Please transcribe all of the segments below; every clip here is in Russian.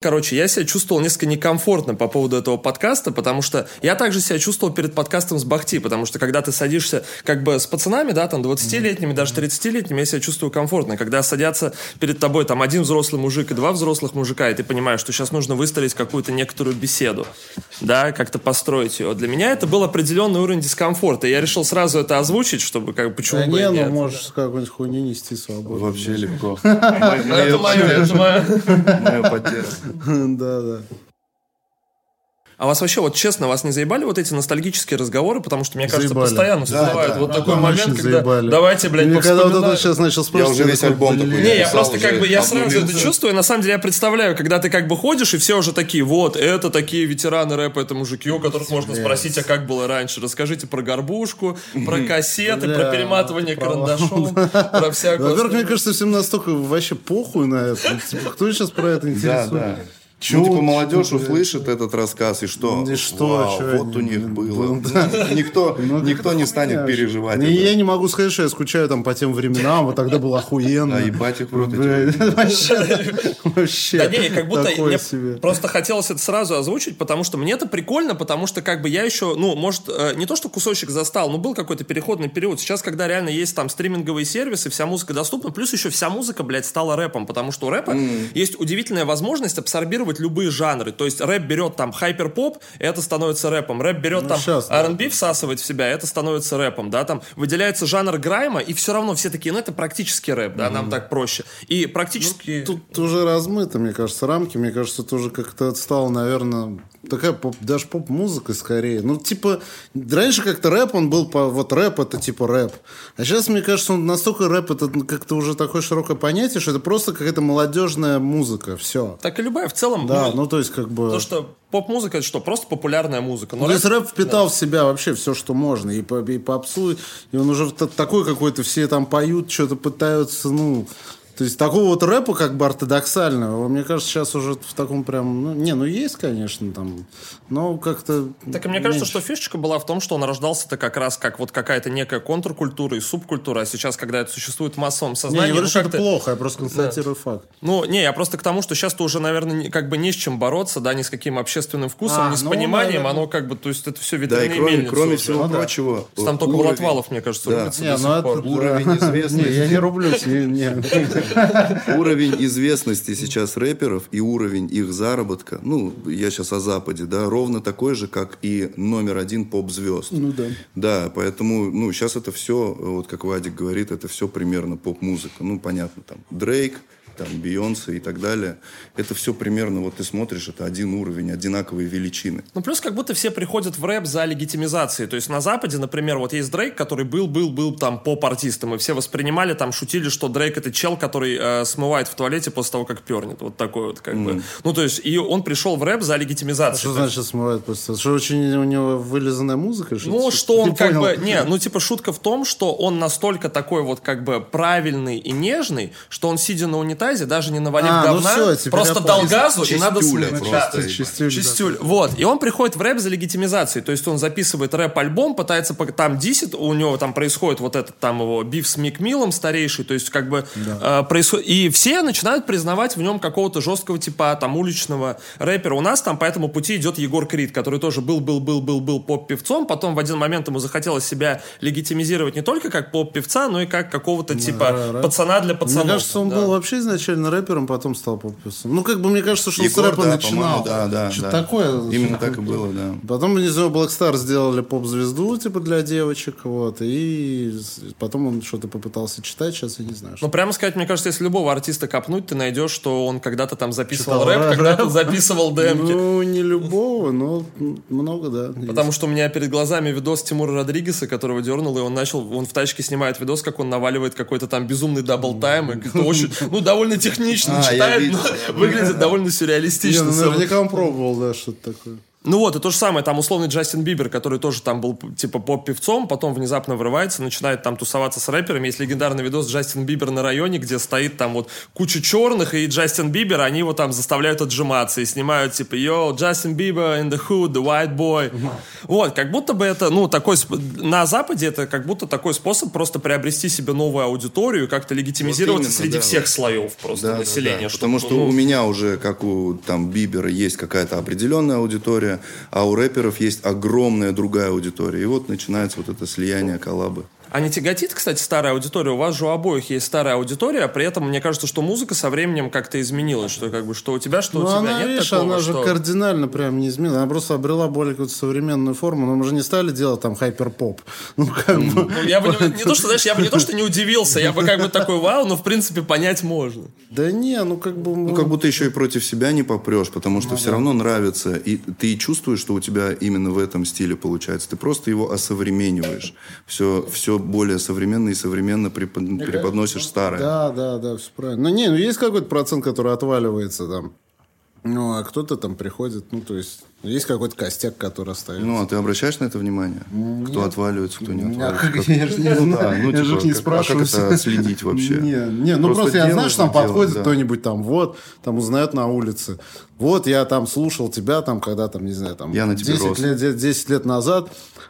Короче, я себя чувствовал несколько некомфортно по поводу этого подкаста, потому что я также себя чувствовал перед подкастом с Бахти, потому что когда ты садишься как бы с пацанами, да, там 20-летними, даже 30-летними, я себя чувствую комфортно. Когда садятся перед тобой там один взрослый мужик и два взрослых мужика, и ты понимаешь, что сейчас нужно выстроить какую-то некоторую беседу, да, как-то построить ее. Для меня это был определенный уровень дискомфорта, и я решил сразу это озвучить, чтобы как бы почему Да бы не, ну нет. можешь какую-нибудь хуйню нести свободно. Вообще легко. Это мое, это мое. Поддержку. Да, да. А вас вообще, вот честно, вас не заебали вот эти ностальгические разговоры? Потому что, мне кажется, Заебали. постоянно Да, всплывает да. вот такой Очень момент, когда заебали. давайте, блядь, Мне когда вот это сейчас начал Я спрашивать... уже весь альбом такой Не, я просто как бы, я сразу это чувствую, на самом деле я представляю, когда ты как бы ходишь, и все уже такие, вот, это такие ветераны рэпа, это мужики, у которых можно спросить, а как было раньше? Расскажите про горбушку, про кассеты, про перематывание карандашом, про всякую... Во-первых, мне кажется, всем настолько вообще похуй на это. Типа, кто сейчас про это Да, интересует? Чё Ну, типа, молодежь услышит этот рассказ, и что? И что, Вау, чё вот у них было. Ну. Никто, Ну, никто не станет переживать. Не, это. я не могу сказать, что я скучаю там по тем временам, вот тогда было охуенно. А ебать их рот Вообще, вообще. Да не, как будто мне просто хотелось это сразу озвучить, потому что мне это прикольно, потому что как бы я еще, ну, может, э, не то, что кусочек застал, но был какой-то переходный период. Сейчас, когда реально есть там стриминговые сервисы, вся музыка доступна, плюс еще вся музыка, блядь, стала рэпом, потому что у рэпа есть удивительная возможность абсорбировать любые жанры. То есть рэп берет там хайпер-поп, это становится рэпом. Рэп берет Ну, там щас, да. R&B всасывает в себя, это становится рэпом, да, там выделяется жанр грайма, и все равно все такие, ну, это практически рэп, да, нам так проще. И практически... Ну, Тут уже размыто, мне кажется, рамки. Мне кажется, тоже как-то стало, наверное, такая поп, даже поп-музыка скорее. Ну, типа, раньше как-то рэп, он был по... Вот рэп это типа рэп. А сейчас, мне кажется, он настолько рэп, это как-то уже такое широкое понятие, что это просто какая-то молодежная музыка. Все. Так и любая в целом. Да, ну, ну, то есть, как бы... То, что поп-музыка, это что, просто популярная музыка. Но Ну, то есть рэп- рэп впитал в себя вообще все, что можно. И, по, и попсу, и он уже такой какой-то, все там поют, что-то пытаются, ну... То есть такого вот рэпа как бы ортодоксального, мне кажется, сейчас уже в таком прям... Ну, не, ну есть, конечно, там, но как-то... Так и мне кажется, меньше. что фишечка была в том, что он рождался-то как раз как вот какая-то некая контркультура и субкультура, а сейчас, когда это существует в массовом Не, сознании... я говорю, ну, что это плохо, я просто констатирую факт. Ну, не, я просто к тому, что сейчас-то уже, наверное, не- как бы не с чем бороться, да, ни с каким общественным вкусом, А, ни с ну, пониманием, наверное. оно как бы, то есть это все Да, и ветряные кроме, мельницы кроме уже. всего Ну да. прочего, Там только уровень- Буратвалов, мне кажется, Да. рубится Не, до ну сих это... пор. Уровень да. известности. Не, я не рублюсь, не, не. уровень известности сейчас рэперов и уровень их заработка, ну, я сейчас о Западе, да, ровно такой же, как и номер один поп-звезд. Ну да. Да, поэтому, ну, сейчас это все, вот как Вадик говорит, это все примерно поп-музыка. Ну, понятно, там, Дрейк, там, Бейонсе и так далее. Это все примерно, вот ты смотришь, это один уровень, одинаковые величины. Ну, плюс как будто все приходят в рэп за легитимизацией. То есть на Западе, например, вот есть Дрейк, который был-был-был там поп-артистом, и все воспринимали, там шутили, что Дрейк это чел, который э, смывает в туалете после того, как пернет. Вот такой вот как бы. Ну, то есть, и он пришел в рэп за легитимизацию. Что То есть, значит смывает просто? Что очень у него вылизанная музыка? или Ну, что он не как понял? бы... Не, ну, типа, шутка в том, что он настолько такой вот как бы правильный и нежный, что он, сидя на унитазе, даже не навалив А, ну говна, всё, теперь просто дал понял. газу, и надо Чистюля смыть. просто. Да. Чистюля, да. Чистюль. Вот. И он приходит в рэп за легитимизацией. То есть он записывает рэп-альбом, пытается там дисит, у него там происходит вот этот там его биф с Мик Миллом старейший. То есть как бы э, происходит... И все начинают признавать в нем какого-то жесткого типа там уличного рэпера. У нас там по этому пути идет Егор Крид, который тоже был-был-был-был-был поп-певцом. Потом в один момент ему захотелось себя легитимизировать не только как поп-певца, но и как какого-то типа рэп. пацана для пацанов. Мне кажется, он Да. был вообще изначально рэпером, потом стал поп-певцом. Ну, как бы, мне кажется, что он Егор, с рэпа да, начинал. да, да, Что-то да. такое. Именно так и было, да. Потом из него Black Star сделали поп-звезду, типа, для девочек, вот, и потом он что-то попытался читать, сейчас я не знаю. Ну, что. прямо сказать, мне кажется, если любого артиста копнуть, ты найдешь, что он когда-то там записывал Читал рэп, рэп, когда-то записывал демки. Ну, не любого, но много, да. есть. Потому что у меня перед глазами видос Тимура Родригеса, которого дернул, и он начал, он в тачке снимает видос, как он наваливает какой-то там безумный double-time, и очень, ну, довольно технично А, читает, но выглядит довольно Не, сюрреалистично. ну, всё. наверняка он пробовал, да, что-то такое. Ну вот, и то же самое, там условный Джастин Бибер, который тоже там был типа поп-певцом, потом внезапно врывается, начинает там тусоваться с рэперами. Есть легендарный видос Джастин Бибер на районе, где стоит там вот куча черных, и Джастин Бибер, они его там заставляют отжиматься и снимают типа «Yo, Justin Bieber in the hood, the white boy». Вот, как будто бы это, ну, такой... На Западе это как будто такой способ просто приобрести себе новую аудиторию как-то легитимизироваться вот именно, среди да, всех слоев просто да, населения. Да, да. Потому что ну... у меня уже, как у там Бибера, есть какая-то определенная аудитория, а у рэперов есть огромная другая аудитория. И вот начинается вот это слияние коллабы. А не тяготит, кстати, старая аудитория? У вас же у обоих есть старая аудитория, а при этом мне кажется, что музыка со временем как-то изменилась, что как бы что у тебя, что ну, у тебя она, нет видишь, такого, она что... же кардинально прям не изменилась. Она просто обрела более какую-то современную форму. Но мы же не стали делать там хайпер-поп. Ну, как бы... Ну, я бы не, не то, что, знаешь, я бы не то, что не удивился, я бы как бы такой, вау, но в принципе понять можно. Да не, ну как бы... Ну, как будто еще и против себя не попрешь, потому что ну, все да. равно нравится, и ты чувствуешь, что у тебя именно в этом стиле получается. Ты просто его осовремениваешь. Все, все более современно и современно препод... преподносишь старое. Да, да, да, все правильно. Ну, не, ну есть какой-то процент, который отваливается там. Ну, а кто-то там приходит, ну, то есть, есть какой-то костяк, который остается. Ну, а ты обращаешь на это внимание? Нет. Кто отваливается, кто не отваливается? Как, я же не ну, да, ну, я типа, же не спрашиваю. А как это следить вообще? Не, не ну просто, я знаю, что там подходит кто-нибудь там, вот, там узнает на улице. Вот я там слушал тебя там, когда там, не знаю, там я на 10, лет, 10 лет назад,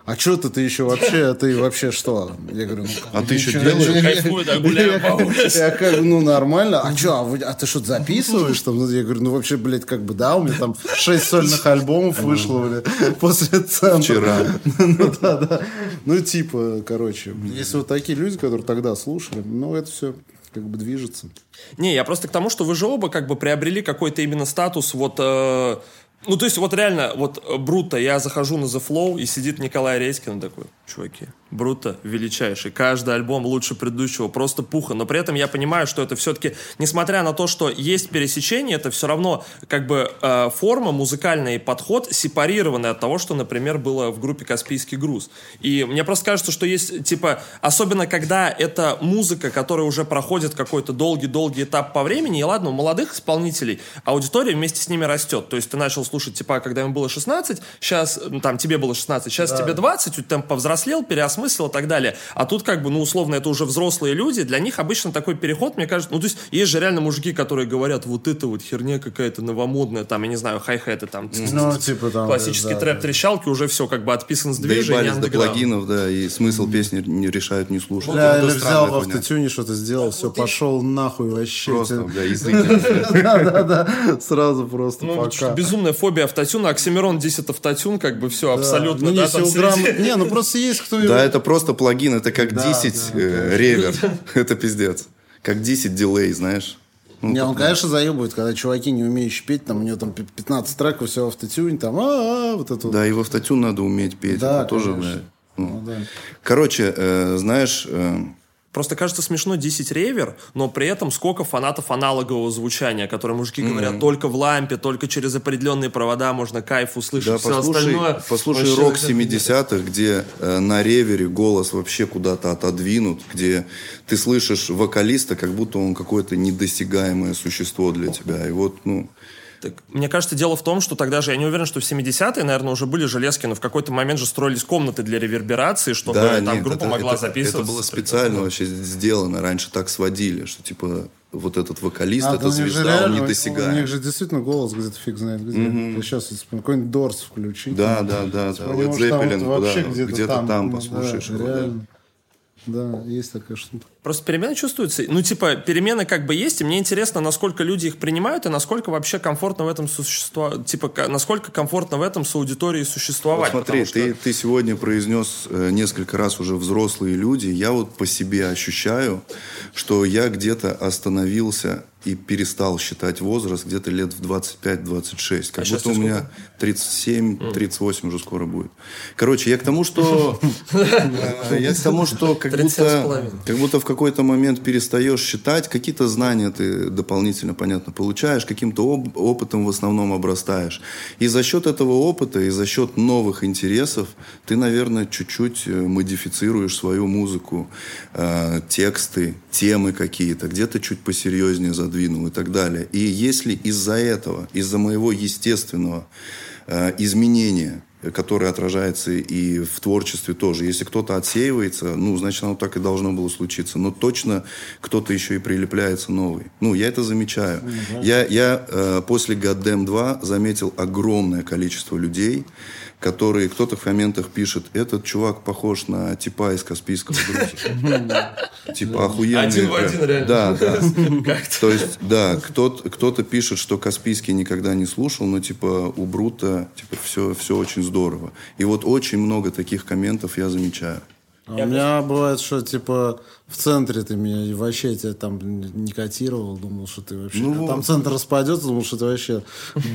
а что ты, ты еще вообще, ты вообще что? Я говорю, ну, а ты еще делаешь? Кайфует, а гуляю по улице. Я как, ну, нормально. А что, а, а ты что-то записываешь? Там? Ну, я говорю, ну, вообще, блядь, как бы, да, у меня там шесть сольных альбомов вышло, блядь, после центра. Вчера. Ну, да, да. Ну, типа, короче, есть вот такие люди, которые тогда слушали, ну, это все как бы движется. Не, я просто к тому, что вы же оба как бы приобрели какой-то именно статус вот э, ну, то есть, вот реально, вот э, Бруто, я захожу на The Flow, и сидит Николай Редькин такой, чуваки, Бруто величайший, каждый альбом лучше предыдущего, просто пуха, но при этом я понимаю, что это все-таки, несмотря на то, что есть пересечение, это все равно как бы э, форма, музыкальный подход сепарированный от того, что, например, было в группе «Каспийский груз». И мне просто кажется, что есть, типа, особенно когда это музыка, которая уже проходит какой-то долгий-долгий этап по времени, и ладно, у молодых исполнителей аудитория вместе с ними растет, то есть ты начал слушать, типа, когда ему было 16, сейчас, там, тебе было 16, сейчас да. тебе 20, ты там повзрослел, переосмыслил и так далее. А тут, как бы, ну, условно, это уже взрослые люди, для них обычно такой переход, мне кажется, ну, то есть, есть же реально мужики, которые говорят, вот это вот херня какая-то новомодная, там, я не знаю, хай-хеты, там, ну, типа, там классический да, трэп-трещалки, да. уже все, как бы, отписан с движения. до плагинов, да, и смысл песни не решают не слушать. Бля, или взял в автотюне что-то сделал, все, пошел нахуй вообще. Просто, да, язык. Да-да-да, сразу просто ну, пока. Безумная фобия автотюна, Оксимирон 10 автотюн, как бы все абсолютно. Ну, не, ну просто есть кто... Да, это просто плагин, это как 10 э, ревер. Это пиздец. Как 10 дилей, знаешь. Ну, не, он, конечно, заебывает, когда чуваки, не умеющие петь, там у него там 15 треков, все в автотюне, там, а, вот это Да, и в автотюн надо уметь петь. Да, это тоже, да. Ну, да. Короче, э, знаешь, э, Просто кажется смешно 10 ревер, но при этом сколько фанатов аналогового звучания, которые мужики mm-hmm. говорят только в лампе, только через определенные провода можно кайф услышать. Да, все послушай, остальное. Послушай рок 70-х, где э, на ревере голос вообще куда-то отодвинут, где ты слышишь вокалиста, как будто он какое-то недосягаемое существо для тебя. И вот, ну, так, мне кажется, дело в том, что тогда же, я не уверен, что в 70-е, наверное, уже были железки, но в какой-то момент же строились комнаты для реверберации, чтобы да, там нет, группа это, могла это, записываться. Это было специально вообще сделано. Раньше так сводили, что типа вот этот вокалист, а, это звезда, реально, он недосягаем. У них же действительно голос где-то фиг знает где. Mm-hmm. Сейчас какой-нибудь Дорс включить. Да, да, да. да. Led Zeppelin, вообще где-то, там послушаешь. Да, реально. Да, есть такая штука. Просто перемены чувствуются. Ну, типа, перемены как бы есть, и мне интересно, насколько люди их принимают, и насколько вообще комфортно в этом существовать. Типа, насколько комфортно в этом с аудиторией существовать. Вот смотри, что... ты, ты сегодня произнес э, несколько раз уже взрослые люди. Я вот по себе ощущаю, что я где-то остановился и перестал считать возраст где-то лет в 25-26. Как а будто у меня 37-38 уже скоро будет. Короче, я к тому, что... Э, я к тому, что как будто, как будто в какой-то момент перестаешь считать, какие-то знания ты дополнительно, понятно, получаешь, каким-то опытом в основном обрастаешь. И за счет этого опыта, и за счет новых интересов ты, наверное, чуть-чуть э, модифицируешь свою музыку, э, тексты, темы какие-то, где-то чуть посерьезнее задвинул и так далее. И если из-за этого, из-за моего естественного э, изменение которое отражается и в творчестве тоже. Если кто-то отсеивается, ну, значит, оно так и должно было случиться. Но точно кто-то еще и прилепляется новый. Ну, я это замечаю. Mm-hmm. Я, я э, после Goddamn 2 заметил огромное количество людей, которые кто-то в комментах пишет, этот чувак похож на типа из Каспийского груза. Типа охуенный. Один в один реально. Да, да. То есть, да, кто-то пишет, что Каспийский никогда не слушал, но типа у Брута типа все, все очень здорово. И вот очень много таких комментов я замечаю. А у меня бывает, что типа в центре ты меня и вообще тебя там не котировал, думал, что ты вообще... Ну, там центр распадется, думал, что ты вообще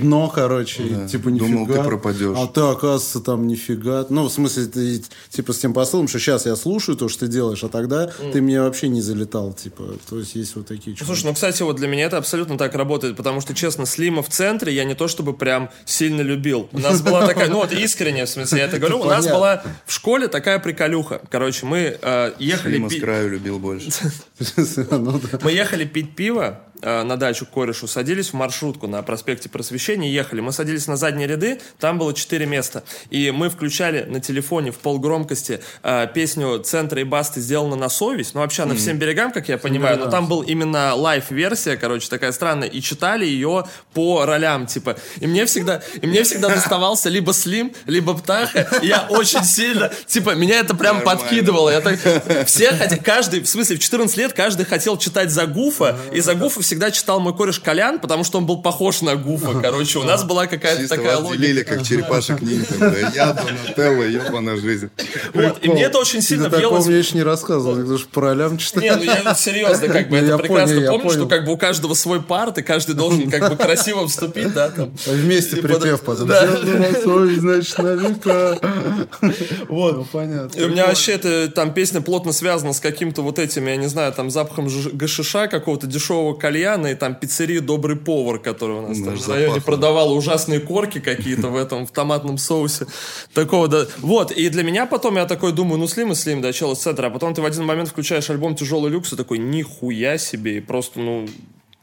дно, короче, да. и, типа нифига. Думал, ты пропадешь. А ты, оказывается, там нифига. Ну, в смысле, ты типа с тем посылом, что сейчас я слушаю то, что ты делаешь, а тогда mm. ты мне вообще не залетал, типа. То есть есть вот такие чуваки. Слушай, ну, кстати, вот для меня это абсолютно так работает, потому что, честно, Слима в центре я не то чтобы прям сильно любил. У нас была такая, ну вот искренне, в смысле, я это говорю, у нас была в школе такая приколюха. Короче, мы э, ехали... Слима с краю любил больше. Ну Мы ехали пить пиво, Э, на дачу к корешу, садились в маршрутку на проспекте Просвещения, ехали. Мы садились на задние ряды, там было четыре места. И мы включали на телефоне в полгромкости э, песню «Центра и Басты» сделана на совесть. Ну, вообще, на всем берегам, как я понимаю. Но там был именно лайв-версия, короче, такая странная. И читали ее по ролям, типа. И мне всегда, и мне всегда доставался либо Слим, либо Птаха. И я очень сильно, типа, меня это прям Нормально. подкидывало. Я так, все, хотя каждый, в смысле, в 14 лет каждый хотел читать за Гуфа, и за Гуфа все всегда читал мой кореш Колян, потому что он был похож на Гуфа, короче. У нас была какая-то такая логика. делили, как черепашек ниндзя. Я Донателло, ебаная жизнь. Вот, и мне это очень сильно въелось. мне еще не рассказывал, потому что про Лям читал. Не, ну я серьезно, как бы, это прекрасно помню, что как бы у каждого свой парт, и каждый должен как бы красиво вступить, да, там. Вместе припев потом. Да. значит, на века. Вот. Ну, понятно. И у меня вообще эта там песня плотно связана с каким-то вот этим, я не знаю, там запахом гашиша какого-то дешевого кальяна кальяна и там пиццерию «Добрый повар», который у нас там в районе продавала ужасные корки какие-то в этом, в томатном соусе. Такого, да. Вот, и для меня потом я такой думаю, ну, Слим и Слим, да, чел, центра. А потом ты в один момент включаешь альбом «Тяжелый люкс» и такой, нихуя себе, и просто, ну,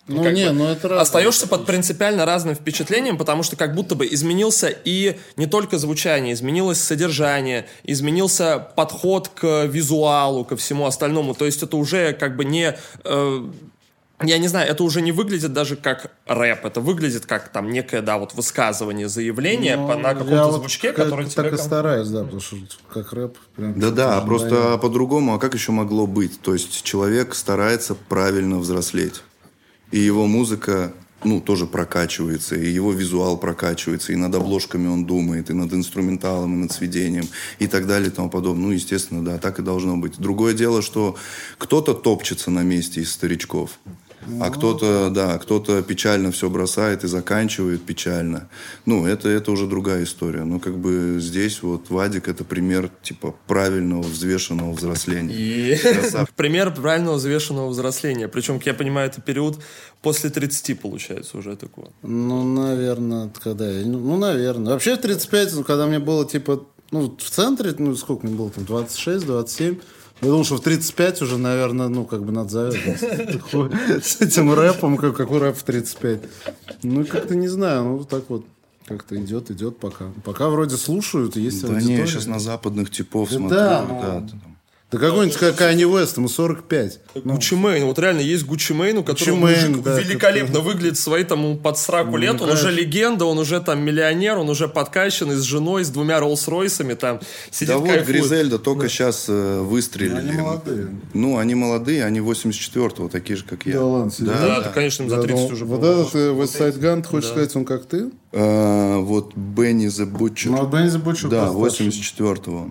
ну, ну не, бы, ну это раз. Остаешься под принципиально разным впечатлением, потому что как будто бы изменился и не только звучание, изменилось содержание, изменился подход к визуалу, ко всему остальному. То есть это уже как бы не э, я не знаю, это уже не выглядит даже как рэп, это выглядит как там некое, да, вот высказывание, заявление Но на каком-то звучке, вот который тебе... так и стараюсь, да, потому что как рэп... Да-да, просто по-другому, а как еще могло быть? То есть человек старается правильно взрослеть, и его музыка ну, тоже прокачивается, и его визуал прокачивается, и над обложками он думает, и над инструменталом, и над сведением, и так далее, и тому подобное. Ну, естественно, да, так и должно быть. Другое дело, что кто-то топчется на месте из старичков. А кто-то, да, кто-то печально все бросает и заканчивает печально. Ну, это, это уже другая история. Но как бы здесь вот Вадик это пример типа правильного взвешенного взросления. И... Пример правильного взвешенного взросления. Причем, как я понимаю, это период после 30 получается уже такое. Ну, наверное, когда я... Ну, наверное. Вообще 35, ну, когда мне было типа... Ну, в центре, ну, сколько мне было там, 26, 27... Я думал, что в 35 уже, наверное, ну, как бы надо завязывать с этим рэпом. Какой рэп в 35? Ну, как-то не знаю, ну, так вот как-то идет, идет пока. Пока вроде слушают, есть Да не, я сейчас на западных типов смотрю. Да, да, да какой-нибудь Kanye West, ему 45. Ну. Гуччи Мэйн, вот реально есть Гуччи Мэйн, у которого Мэйн, да, великолепно как... выглядит свои там под сраку ну, лет, он конечно. уже легенда, он уже там миллионер, он уже подкачанный с женой, с двумя Роллс-Ройсами там сидит Да вот Гризельда только да. сейчас э, выстрелили. Они молодые. Ну, они молодые, они 84-го, такие же, как я. Да ладно, да, да, да, конечно, им за 30 да, уже Вот этот э, West Gun, хочешь да. сказать, он как ты? А, вот Бенни the Butcher. Ну, Бенни the Butcher Да, 84-го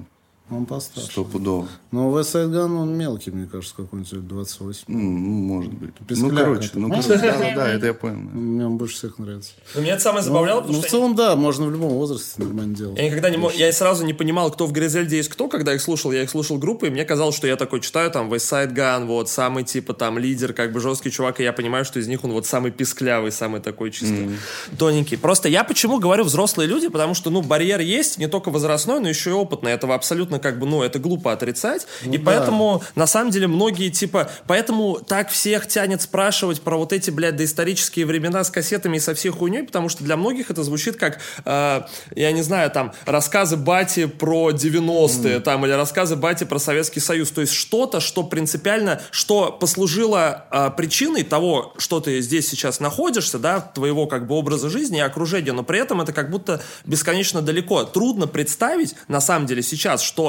он. Постарше. Стопудово. Но West Side Gun, он мелкий, мне кажется, какой-нибудь 28. Ну, может быть. Пескляк, ну, короче, ну, да, да, да, это я понял. Мне он больше всех нравится. Но меня это самое забавляло, потому ну, что... в целом, да, можно в любом возрасте нормально делать. Я никогда не мог... Я сразу не понимал, кто в Гризельде есть кто, когда их слушал. Я их слушал группы, и мне казалось, что я такой читаю, там, West Side Gun, вот, самый, типа, там, лидер, как бы, жесткий чувак, и я понимаю, что из них он вот самый писклявый, самый такой чисто mm. тоненький. Просто я почему говорю взрослые люди, потому что, ну, барьер есть, не только возрастной, но еще и опытный. Этого абсолютно как бы, ну, это глупо отрицать. Ну, и да. поэтому, на самом деле, многие, типа, поэтому так всех тянет спрашивать про вот эти, блядь, доисторические времена с кассетами и со всей хуйней, потому что для многих это звучит как, э, я не знаю, там, рассказы бати про 90-е, mm. там, или рассказы бати про Советский Союз. То есть что-то, что принципиально, что послужило э, причиной того, что ты здесь сейчас находишься, да, твоего как бы образа жизни и окружения, но при этом это как будто бесконечно далеко. Трудно представить, на самом деле, сейчас, что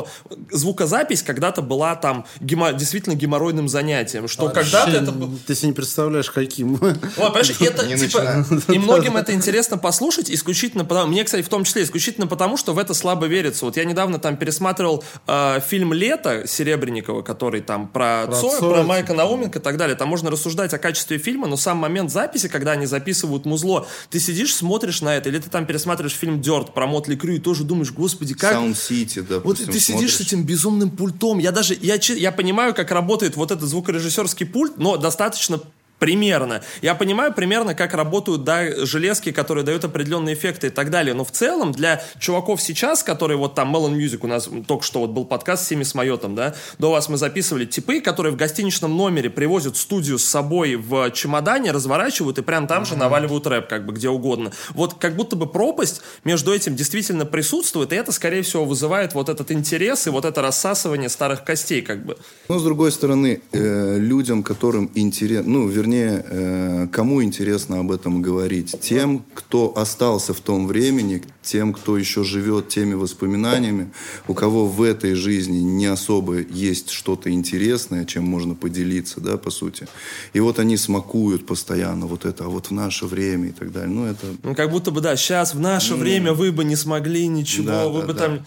звукозапись когда-то была там гемо, действительно геморройным занятием, что а, когда-то это... Ты себе не представляешь, каким. Вот, понимаешь, это, типа, и многим это интересно послушать исключительно потому... Мне, кстати, в том числе исключительно потому, что в это слабо верится. Вот я недавно там пересматривал э, фильм «Лето» Серебренникова, который там про, про Цоя, Цоя, про Майка Науменко и так далее. Там можно рассуждать о качестве фильма, но сам момент записи, когда они записывают музло, ты сидишь, смотришь на это, или ты там пересматриваешь фильм «Дёрт» про Мотли Крю и тоже думаешь, господи, как... Sound City, да. Вот ты сидишь с этим безумным пультом. Я даже, я, я понимаю, как работает вот этот звукорежиссерский пульт, но достаточно Примерно. Я понимаю примерно, как работают да, железки, которые дают определенные эффекты и так далее. Но в целом для чуваков сейчас, которые вот там Melon Music, у нас только что вот был подкаст с Семи с Майотом, да, до вас мы записывали типы, которые в гостиничном номере привозят студию с собой в чемодане, разворачивают и прям там же наваливают рэп, как бы где угодно. Вот как будто бы пропасть между этим действительно присутствует, и это, скорее всего, вызывает вот этот интерес и вот это рассасывание старых костей, как бы. Но, с другой стороны, э, людям, которым интересно, ну, вернее, вернее, э, кому интересно об этом говорить? Тем, кто остался в том времени, тем, кто еще живет теми воспоминаниями, у кого в этой жизни не особо есть что-то интересное, чем можно поделиться, да, по сути. И вот они смакуют постоянно вот это, а вот в наше время и так далее. Ну, это... Ну, как будто бы, да, сейчас, в наше mm. время вы бы не смогли ничего, да, вы да, бы да. там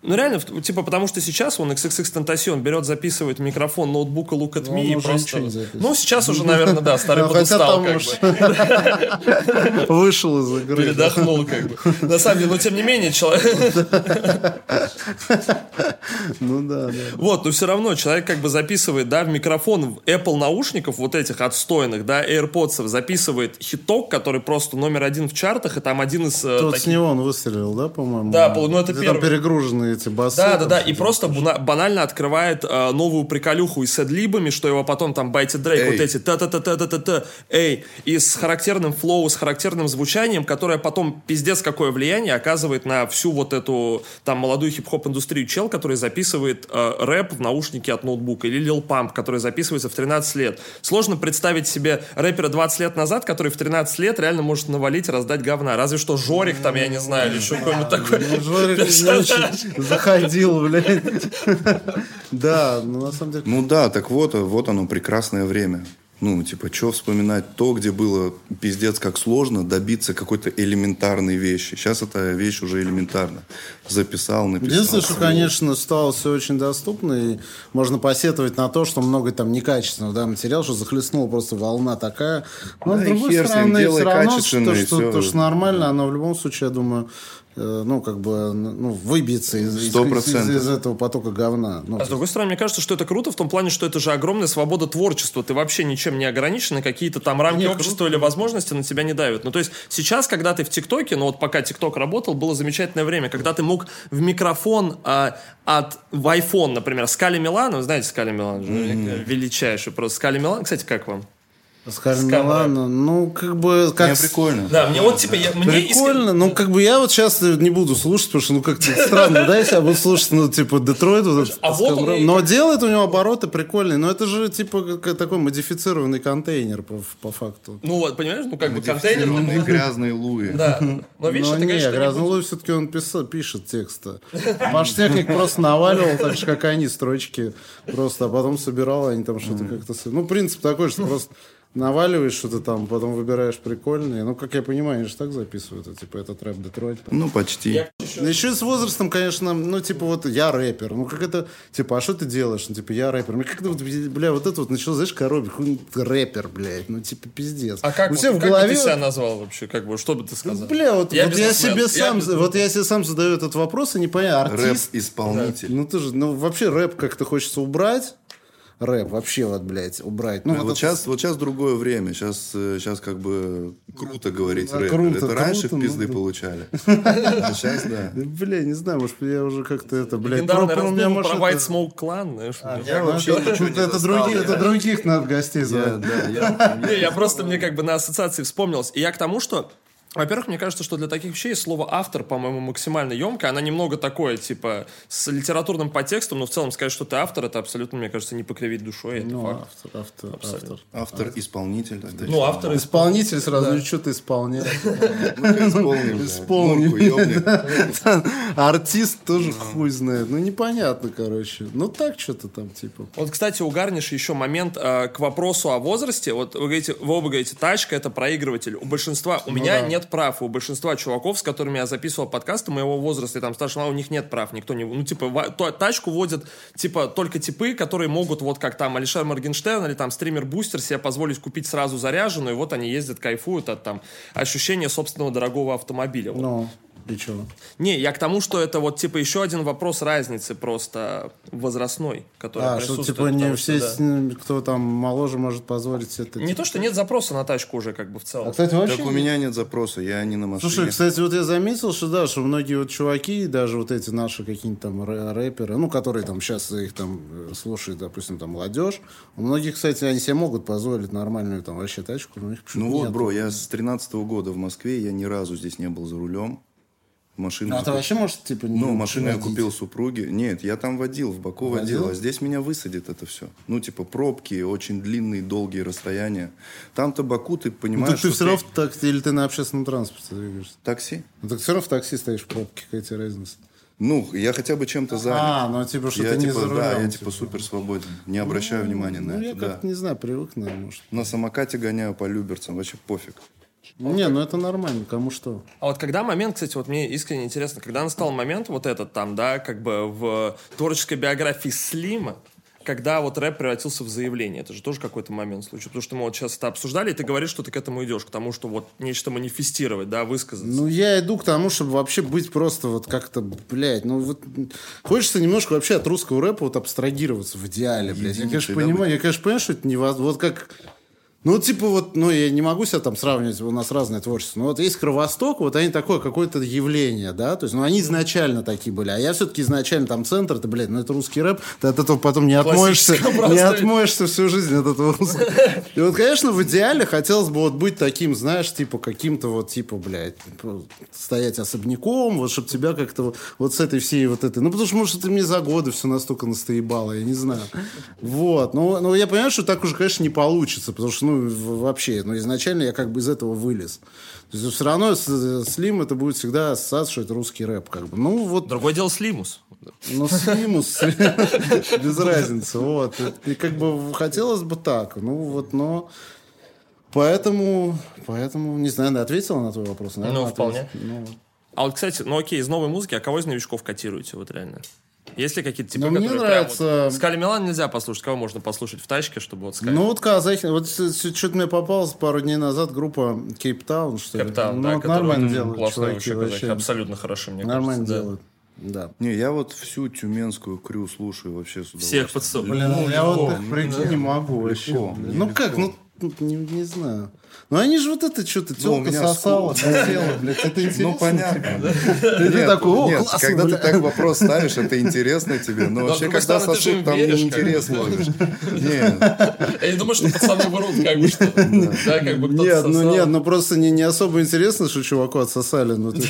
ну, реально, типа, потому что сейчас он XXX Tentacion берет, записывает микрофон ноутбука Look at Me и просто... Ну, сейчас уже, наверное, да, старый подустал как бы. Вышел из игры. Передохнул как бы. На самом деле, но тем не менее, человек... Ну да, да. Вот, но все равно человек как бы записывает, да, в микрофон Apple наушников вот этих отстойных, да, AirPods, записывает хиток, который просто номер один в чартах, и там один из... Э, Тот с него он выстрелил, да, по-моему? Да, ну это первый. Там перегруженный эти басы. Да, да, да, и просто банально открывает э, новую приколюху и с эдлибами, что его потом там Байти Дрейк, вот эти та-та-та-та-та-та, эй, и с характерным флоу, с характерным звучанием, которое потом пиздец какое влияние оказывает на всю вот эту там молодую хип-хоп индустрию. Чел, который записывает э, рэп в наушнике от ноутбука, или Lil Pump, который записывается в 13 лет. Сложно представить себе рэпера 20 лет назад, который в 13 лет реально может навалить, раздать говна. Разве что Жорик там, я не знаю, или еще какой-нибудь такой. Жорик заходил, блядь. Да, ну на самом деле... Ну да, так вот, вот оно, прекрасное время. Ну, типа, что вспоминать то, где было пиздец как сложно добиться какой-то элементарной вещи. Сейчас эта вещь уже элементарна. Записал, написал. Единственное, что, конечно, стало все очень доступно, и можно посетовать на то, что много там некачественного да, материала, что захлестнула просто волна такая. Но, да, с другой стороны, все равно, что, что, то, что нормально, оно в любом случае, я думаю, ну, как бы, ну, выбьется из, из, из, из этого потока говна. Ну, а с другой стороны, мне кажется, что это круто в том плане, что это же огромная свобода творчества. Ты вообще ничем не ограничен, и какие-то там рамки Нет, общества круто. или возможности на тебя не давят. Ну, то есть сейчас, когда ты в ТикТоке, ну, вот пока ТикТок работал, было замечательное время, когда ты мог в микрофон а, от, в iPhone, например, Скали Милан, вы знаете Скали Милан, mm-hmm. величайший просто. Скали Милан, кстати, как вам? Скажем, Милана, ну, как бы... Как... Мне прикольно. Да, мне вот, типа, я, мне Прикольно, иск... ну, как бы я вот сейчас не буду слушать, потому что, ну, как-то странно, да, если я буду слушать, ну, типа, Детройт, вот а вот он но делает у него обороты прикольные, но это же, типа, такой модифицированный контейнер, по, по факту. Ну, вот, понимаешь, ну, как бы контейнер... грязный Луи. Да, но, видишь, но не, грязный Луи все-таки он писал, пишет тексты. Маш Техник просто наваливал, так же, как они, строчки просто, а потом собирал, они там что-то как-то... Ну, принцип такой, что просто наваливаешь что-то там, потом выбираешь прикольные. Ну, как я понимаю, они же так записывают, а, типа, этот рэп Детройт. Ну, почти. Я... Ну, еще с возрастом, конечно, ну, типа, вот я рэпер. Ну, как это, типа, а что ты делаешь? Ну, типа, я рэпер. Мне как-то, вот, бля, вот это вот начал, знаешь, коробить. Рэпер, блядь. Ну, типа, пиздец. А как, У тебя как в голове... бы ты себя назвал вообще? Как бы, что бы ты сказал? Бля, вот я, вот я себе сам, я вот я себе сам задаю этот вопрос, и не понимаю, артист... Рэп-исполнитель. Да. Ну, ты же, ну, вообще рэп как-то хочется убрать, рэп. Вообще вот, блядь, убрать. Ну, вот, вот сейчас, вот сейчас другое время. Сейчас, сейчас как бы круто говорить Да, рэп. круто, Это раньше круто, пизды ну да. получали. А сейчас, да. Бля, не знаю, может, я уже как-то это, блядь... Легендарный про- про White Smoke Clan, знаешь. мне. Я Ну, вообще это- ничего не это застал, других, надо гостей звать. да, я, Не, я просто мне как бы на ассоциации вспомнилось. И я к тому, что во-первых, мне кажется, что для таких вещей слово автор, по-моему, максимально емкое. Она немного такое, типа, с литературным подтекстом, но в целом сказать, что ты автор, это абсолютно, мне кажется, не покривить душой. Это Ну, факт. автор, автор, Абсолютно. автор. Автор, исполнитель. это Ну, автор из Исполнитель сразу, ну, что ты исполняешь? Исполним. да. Артист тоже хуй знает. Ну, непонятно, короче. Ну, так что-то там, типа. Вот, кстати, у Гарниша еще момент э, к вопросу о возрасте. Вот вы говорите, вы оба говорите, тачка это проигрыватель. У большинства, у меня да. Нет прав. У большинства чуваков, с которыми я записывал подкасты моего возраста, и там старшего, у них нет прав. Никто не, ну типа тачку водят типа только типы, которые могут вот как там Алишер Моргенштерн или там стример Бустер себе позволить купить сразу заряженную, и вот они ездят, кайфуют от там ощущения собственного дорогого автомобиля. Вот. Ну, и что? Не, я к тому, что это вот типа еще один вопрос разницы просто возрастной, который А, что, типа, не все, что, да. кто там моложе может позволить это. Не типа. то, что нет запроса на тачку уже как бы в целом. А, кстати, вообще... Так у меня нет запроса, я не на машине. Слушай, кстати, вот я заметил, что да, что многие вот чуваки, даже вот эти наши какие-нибудь там рэ- рэперы, ну, которые там сейчас их там э, слушает, допустим, там молодежь, у многих, кстати, они себе могут позволить нормальную там вообще тачку, но почему-то Ну вот, бро, я с 13 года в Москве, я ни разу здесь не был за рулем. Машину, Ну, а я ты вообще, может, типа, не ну, машину я водить? купил супруге. Нет, я там водил, в Баку водил, Водил? а здесь меня высадит это все. Ну, типа, пробки, очень длинные, долгие расстояния. Там-то Баку, ты Ну, понимаешь, так ты что все равно в так... или ты на общественном транспорте двигаешься. Такси? Ну, так все равно в такси стоишь в пробке, какая тебе разница? Ну, я хотя бы чем-то занят. А, ну, типа, что я, ты не типа, за рулем. Да, я типа. типа супер свободен. Не обращаю внимания на Ну, я это, да. как-то, не знаю, привык, наверное, может. На самокате гоняю по Люберцам, вообще пофиг. Не, ну это нормально, кому что. А вот когда момент, кстати, вот мне искренне интересно, когда настал момент вот этот там, да, как бы в творческой биографии Слима, когда вот рэп превратился в заявление. Это же тоже какой-то момент случай. Потому что мы вот сейчас это обсуждали, и ты говоришь, что ты к этому идешь, к тому, что вот нечто манифестировать, да, высказаться. Ну, я иду к тому, чтобы вообще быть просто вот как-то, блядь, ну вот хочется немножко вообще от русского рэпа вот абстрагироваться в идеале, блядь. Я, конечно, да, понимаю, я, конечно, понимаю, что это невозможно. Вот как... Ну, типа, вот, ну, я не могу себя там сравнивать, у нас разное творчество. Но вот есть Кровосток, вот они такое какое-то явление, да, то есть, ну, они изначально такие были, а я все-таки изначально там центр, это, блядь, ну, это русский рэп, ты от этого потом не отмоешься, не отмоешься всю жизнь от этого. И вот, конечно, в идеале хотелось бы вот быть таким, знаешь, типа, каким-то вот, типа, блядь, стоять особняком, вот, чтобы тебя как-то вот, вот с этой всей вот этой, ну, потому что, может, ты мне за годы все настолько настоебало, я не знаю. Вот, ну, ну, я понимаю, что так уже, конечно, не получится, потому что, ну, в- вообще, ну, изначально я как бы из этого вылез. То есть все равно Слим это будет всегда ассоциация, что это русский рэп, как бы. Ну, вот Другое дело Слимус. ну, Слимус, без разницы, вот. И как бы хотелось бы так, ну вот, но... Поэтому, поэтому, не знаю, ответила на твой вопрос? Наверное, Ну, вполне. Ну, А вот, кстати, ну окей, из новой музыки, а кого из новичков котируете, вот реально? Есть ли какие-то типы, Ну, мне нравится- прям вот... Скали Милан нельзя послушать, кого можно послушать в тачке, чтобы вот Скали... Ну, вот казахи, вот что-то мне попалось пару дней назад группа Кейптаун, что ли. Каптаун, ну, да, вот нормально делают, классные чуваки, вообще вообще. абсолютно хороши, мне Нормально кажется. да. делают, да. Не, я вот всю тюменскую крю слушаю вообще с Всех удовольствием. подсоб. Блин, я вот так прийти не могу вообще. Легко, Ну как, ну не, не знаю. Ну они же вот это что-то Ну, у телка меня сосала, скул. хотела, блядь. Это интересно. Ну, понятно. И ты такой, о, Нет, классно, когда ты так вопрос ставишь, это интересно тебе. Но вообще, когда сосут, там веришь. Нет, Я не думаю, что пацаны врут, как бы, что... Да, как бы кто-то Нет, ну нет, ну просто не, не особо интересно, что чуваку отсосали. Ну, ты-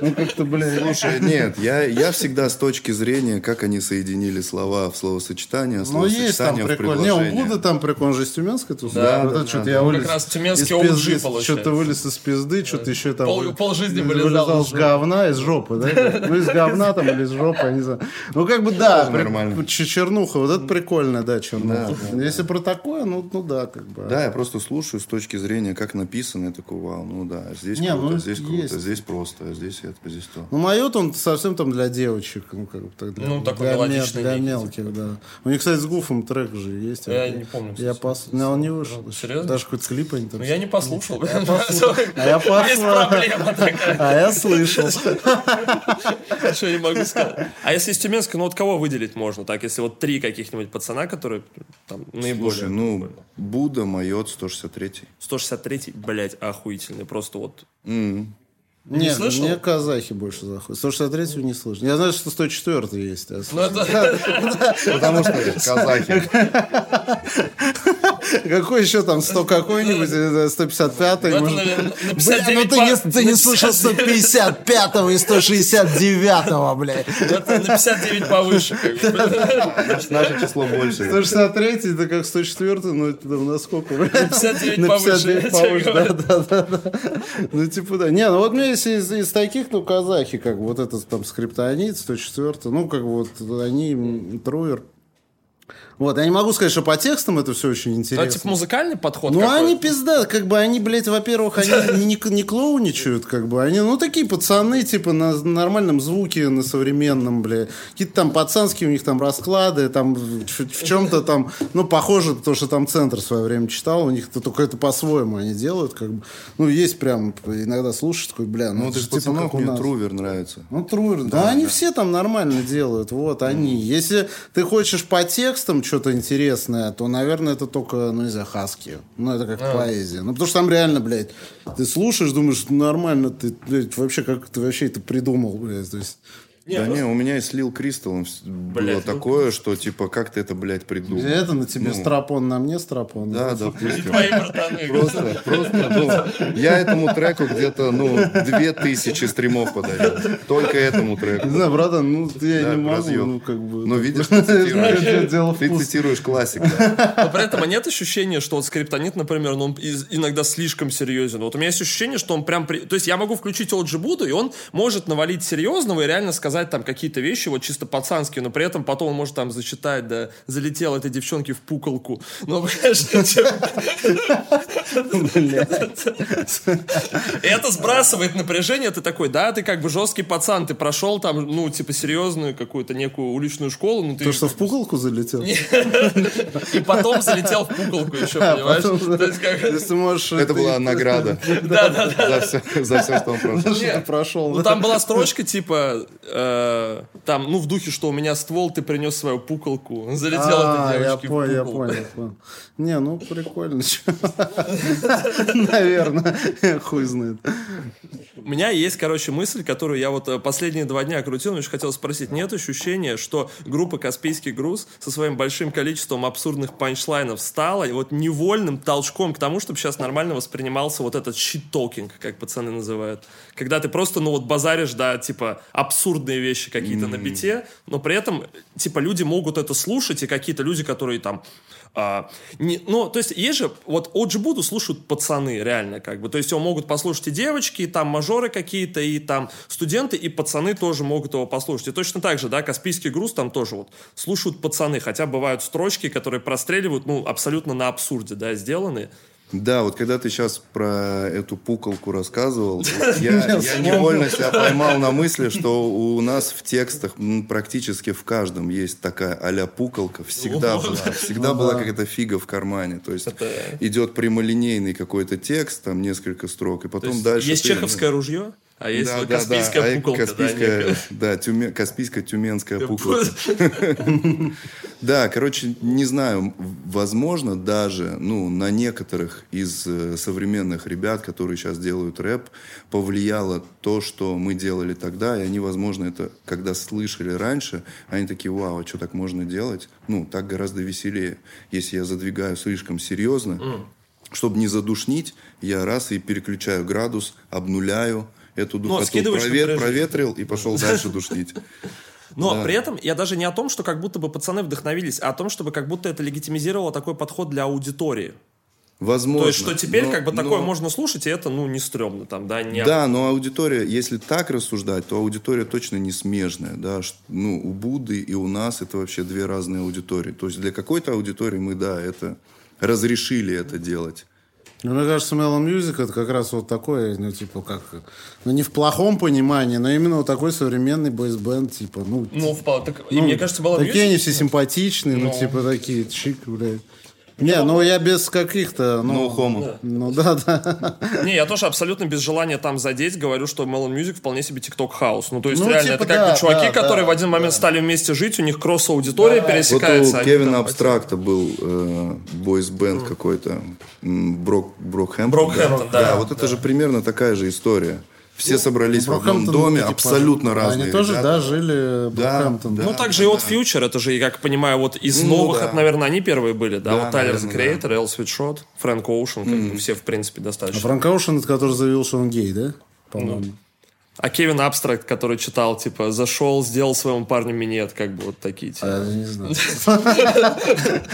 ну как-то, блин. слушай, нет, я, я всегда с точки зрения, как они соединили слова в словосочетание, а Ну, есть там словосочетание в прикольно. Не, у предложение. Будды там прикольно, он же из Тюменской тут. Да, да, это что-то да. я Ну, как раз тюменский из OG получается. Что-то вылез из пизды, что-то еще там. Пол- вы- полжизни вылезал вылезал из с говна, из жопы, да? Ну, из говна там или из жопы, я не знаю. Ну, как бы, да, нормально. чернуха, вот это прикольно, да, чернуха. Если про такое, ну, ну да, как бы. Да, я просто слушаю с точки зрения, как написано, я такой, вау, ну да, здесь Не, круто, ну, здесь есть. круто, здесь просто, а здесь это, здесь то. Ну, Майот, он совсем там для девочек. Ну, как бы так, для, Ну, такой для, мелодичный для мелких, да. У них, кстати, с Гуфом трек же есть. Я не помню, Я пос... Не, он не вышел. Серьезно? Даже какой-то клип они там... Ну, я не послушал. А я послушал. проблема такая. А я слышал. Что я не могу сказать. А если из Тюменска, ну вот кого выделить можно? Так, если вот три каких-нибудь пацана, которые там наиболее... Слушай, ну, Будда, Майот, 163 163-й, блядь, охуительный. Просто вот... Нет, слышал? мне казахи больше заходят. 163 не слышно. Я знаю, что 104 есть. а Ну. Потому что казахи. Какой еще там 100 какой-нибудь, э, 155 Ну, это, может- наверное, на Бля, 59 ну ты не, ты не слышал 155 и 169 блядь. Это на 59 повыше. Значит, наше число больше. 163 это как 104 ну это на сколько, блядь? 59 На повыше, 59 я тебе повыше, да, да, да, да. Ну, типа, да. Не, ну вот меня есть из, из таких, ну, казахи, как вот этот там скриптонит, 104 ну, как вот они, Труер. Вот, я не могу сказать, что по текстам это все очень Ну, интересно. типа музыкальный подход Ну, какой-то. они пизда, как бы они, блядь, во-первых, они не, не клоуничают, как бы, они, ну, такие пацаны, типа, на нормальном звуке, на современном, блядь. Какие-то там пацанские у них там расклады, там в, в чем-то там, ну, похоже, потому что там центр в свое время читал, у них это только это по-своему они делают, как бы. Ну, есть прям, иногда слушаешь, такой, бля, ну, Ну, это из же типа пацанов как у мне нас. Трувер нравится. Ну, Трувер. Да, они все там нормально делают. Вот они. Если ты хочешь по текстам что-то интересное, то, наверное, это только, ну, не знаю, хаски. Ну, это как поэзия. Ну, потому что там реально, блядь, ты слушаешь, думаешь, нормально, ты, блядь, вообще, как ты вообще это придумал, блядь. То есть, Не, да ну, не, у меня и с Лил Кристаллом с- было ну- такое, что типа, как ты это, блядь, придумал? это на тебе Ну. страпон, на мне страпон. Да, допустим. Твои братаны. Просто, просто, ну, я этому треку где-то, ну, две тысячи стримов подарил. Только этому треку. Не знаю, братан, ну, я Да, не могу, разъем. ну, как бы... Ну, видишь, ты цитируешь. Ты вкуса. цитируешь классик, да. Но при этом а нет ощущения, что вот скриптонит, например, ну, он иногда слишком серьезен. Вот у меня есть ощущение, что он прям... при- То есть я могу включить Олджи Буду, и он может навалить серьезного и реально сказать там какие-то вещи, вот чисто пацанские, но при этом потом он может там зачитать, да, залетел этой девчонке в пуколку. Ну, понимаешь, И это сбрасывает напряжение, ты такой, да, ты как бы жесткий пацан, ты прошел там, ну, типа, серьезную какую-то некую уличную школу, ну, ты... То, что в пуколку залетел? И потом залетел в пуколку еще, понимаешь? Если ты можешь... Это была награда Да, да, да. за все, что он прошел. Ну, там была строчка, типа, э, там, ну, в духе, что у меня ствол, ты принес свою пуколку. Залетел А, этой я девочке в понял, я понял, понял. Не, ну прикольно. Наверное, хуй знает. У меня есть, короче, мысль, которую я вот э, последние два дня крутил, но еще хотел спросить. Нет ощущения, что группа «Каспийский груз» со своим большим количеством абсурдных панчлайнов стала и вот невольным толчком к тому, чтобы сейчас нормально воспринимался вот этот щит-токинг, как пацаны называют. Когда ты просто, ну вот базаришь, да, типа абсурдные вещи какие-то на бите, но при этом, типа, люди могут это слушать, и какие-то люди, которые там а, не, ну, то есть, есть же, вот Оджи Буду слушают пацаны, реально, как бы. То есть, его могут послушать и девочки, и там мажоры какие-то, и там студенты, и пацаны тоже могут его послушать. И точно так же, да, Каспийский груз там тоже вот слушают пацаны, хотя бывают строчки, которые простреливают, ну, абсолютно на абсурде, да, сделаны. Да, вот когда ты сейчас про эту пуколку рассказывал, я, я невольно себя поймал на мысли, что у нас в текстах практически в каждом есть такая а-ля пуколка. Всегда была. Всегда была какая-то фига в кармане. То есть идет прямолинейный какой-то текст, там несколько строк, и То потом дальше... есть чеховское ружье, а есть Да, вот да, Каспийская да. А пуколка. да, Каспийская, некая. да, тюме- Каспийско-тюменская пуколка. Да, короче, не знаю, возможно, даже, ну, на некоторых из э, современных ребят, которые сейчас делают рэп, повлияло то, что мы делали тогда, и они, возможно, это, когда слышали раньше, они такие, вау, а что так можно делать? Ну, так гораздо веселее. Если я задвигаю слишком серьезно, чтобы не задушнить, я раз и переключаю градус, обнуляю, эту духоту Ну, проветрил и пошел дальше душнить. Но Да. при этом я даже не о том, что как будто бы пацаны вдохновились, а о том, чтобы как будто это легитимизировало такой подход для аудитории. Возможно. То есть, что теперь но- как бы такое но- можно слушать, и это, ну, не стрёмно там, да, не... Да, но аудитория, если так рассуждать, то аудитория точно не смежная, да, ну, у Будды и у нас это вообще две разные аудитории. То есть для какой-то аудитории мы, да, это разрешили это делать. Ну, Мне кажется, Mellow Music это как раз вот такой, ну, типа, как... Ну, не в плохом понимании, но именно вот такой современный бойсбенд, типа, ну... Ну, вполне. Так, и ну, мне кажется, было Такие они все симпатичные, ну, Ну. типа, такие, чик, блядь. Не, ну я без каких-то... Ну, No homo. ну да, да. Не, я тоже абсолютно без желания там задеть говорю, что Melon Music вполне себе TikTok house. Ну, то есть, Ну, реально, типа, это как да, бы чуваки, да, которые да, в один момент стали вместе жить, у них кросс-аудитория Вот пересекается. у они Кевина Абстракта был э, boys band какой-то, м, Brock, Brockhampton. Brockhampton, да. вот это же примерно такая же история. Все собрались в одном Brockhampton, доме, типа, абсолютно разные Они тоже, ребята. да, жили в Да, да. Ну, также и от Future, это же, я как понимаю, вот из Ну, новых, да. это, наверное, они первые были, да? Да, вот Тайлер The наверное, Creator, Эл Свитшот, Фрэнк Оушен, как бы все, в принципе, А достаточно. Франк Оушен, это который заявил, что он гей, да? По-моему. А Кевин Абстракт, который читал, типа, зашел, сделал своему парню минет, как бы вот такие, типа. А, я не знаю.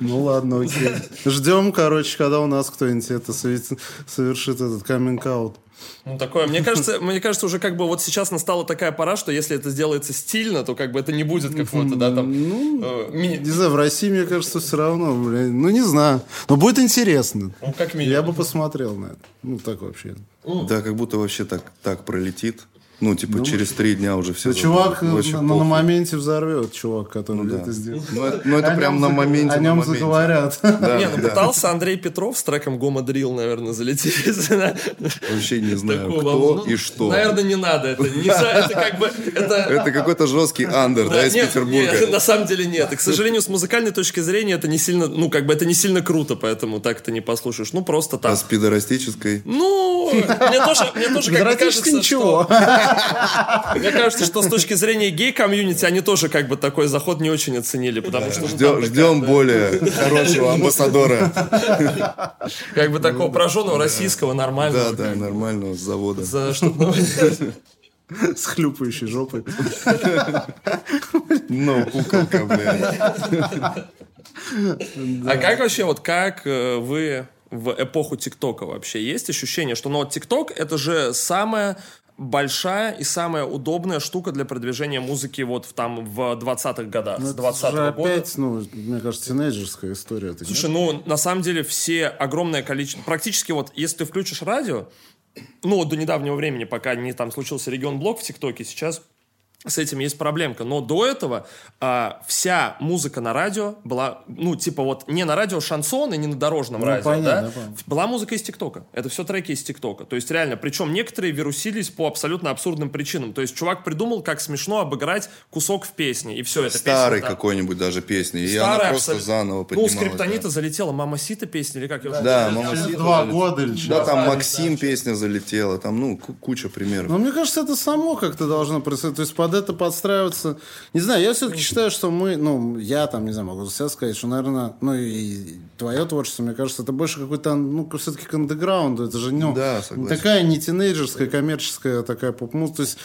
Ну ладно, окей. Ждем, короче, когда у нас кто-нибудь это совершит совершит этот каминг-аут. Ну, такое, мне кажется, мне кажется, уже как бы вот сейчас настала такая пора, что если это сделается стильно, то как бы это не будет какого-то, да, там... э, ми- Не знаю, в России, мне кажется, все равно, блин. Ну, не знаю. Но будет интересно. Ну, как Я минимум. бы посмотрел на это. Ну, так вообще. Да, как будто вообще так, так пролетит. Ну, типа, через три дня уже все Ну, чувак на, Вообще на- моменте взорвет, чувак, который да. это сделал. Ну, это, ну, это прям нем на моменте. О нем моменте. заговорят. Да, Не, ну да. пытался Андрей Петров с треком Гома Дрил, наверное, залететь. Вообще не знаю, Такого, кто ну, и что. Наверное, не надо. Это, это как бы... Это, Это какой-то жесткий андер, да, из нет, Петербурга. нет, на самом деле нет. И, к сожалению, с музыкальной точки зрения это не сильно, ну, как бы это не сильно круто, поэтому так ты не послушаешь. Ну, просто А так. с пидорастической? Ну, мне тоже, мне тоже как бы кажется, ничего. что... Мне кажется, что с точки зрения гей-комьюнити они тоже как бы такой заход не очень оценили, потому что... ну, Ждем, более хорошего амбассадора. Как бы такого прожженного российского нормального. Да, да, нормального с завода. С хлюпающей жопой. Ну, куколка, блядь. А как вообще, вот как э, вы в эпоху ТикТока вообще? Есть ощущение, что ну, вот ТикТок это же самая большая и самая удобная штука для продвижения музыки вот в, там в 20-х годах, с 20 Это же года? опять, ну, мне кажется, тинейджерская история. Слушай, ну, на самом деле, все огромное количество... Практически вот, если ты включишь радио, ну, до недавнего времени, пока не там случился регион блок в ТикТоке, сейчас с этим есть проблемка. Но до этого а, вся музыка на радио была, ну, типа вот не на радио шансон и не на дорожном Ну, радио, понятно, да? понял. Была музыка из ТикТока. Это все треки из ТикТока. То есть реально, причем некоторые вирусились по абсолютно абсурдным причинам. То есть чувак придумал, как смешно обыграть кусок в песне, и все, это Старый песня, да. какой-нибудь даже песни. И Старая она просто абсолютно. заново Ну, у поднималась. Скриптонита да. залетела Мама Сита песня, или как я уже Да, мама. Сита Два года или что? Да, там Максим песня залетела, там, ну, ку- куча примеров. Но мне кажется, это само как-то должно происходить. То есть под это подстраиваться. Не знаю, я все-таки считаю, что мы, ну, я там, не знаю, могу за себя сказать, что, наверное, ну и твое творчество, мне кажется, это больше какой-то, ну, все-таки к андеграунду. Это же, ну, Да, согласен. такая не тинейджерская, коммерческая такая поп-музыка. То есть,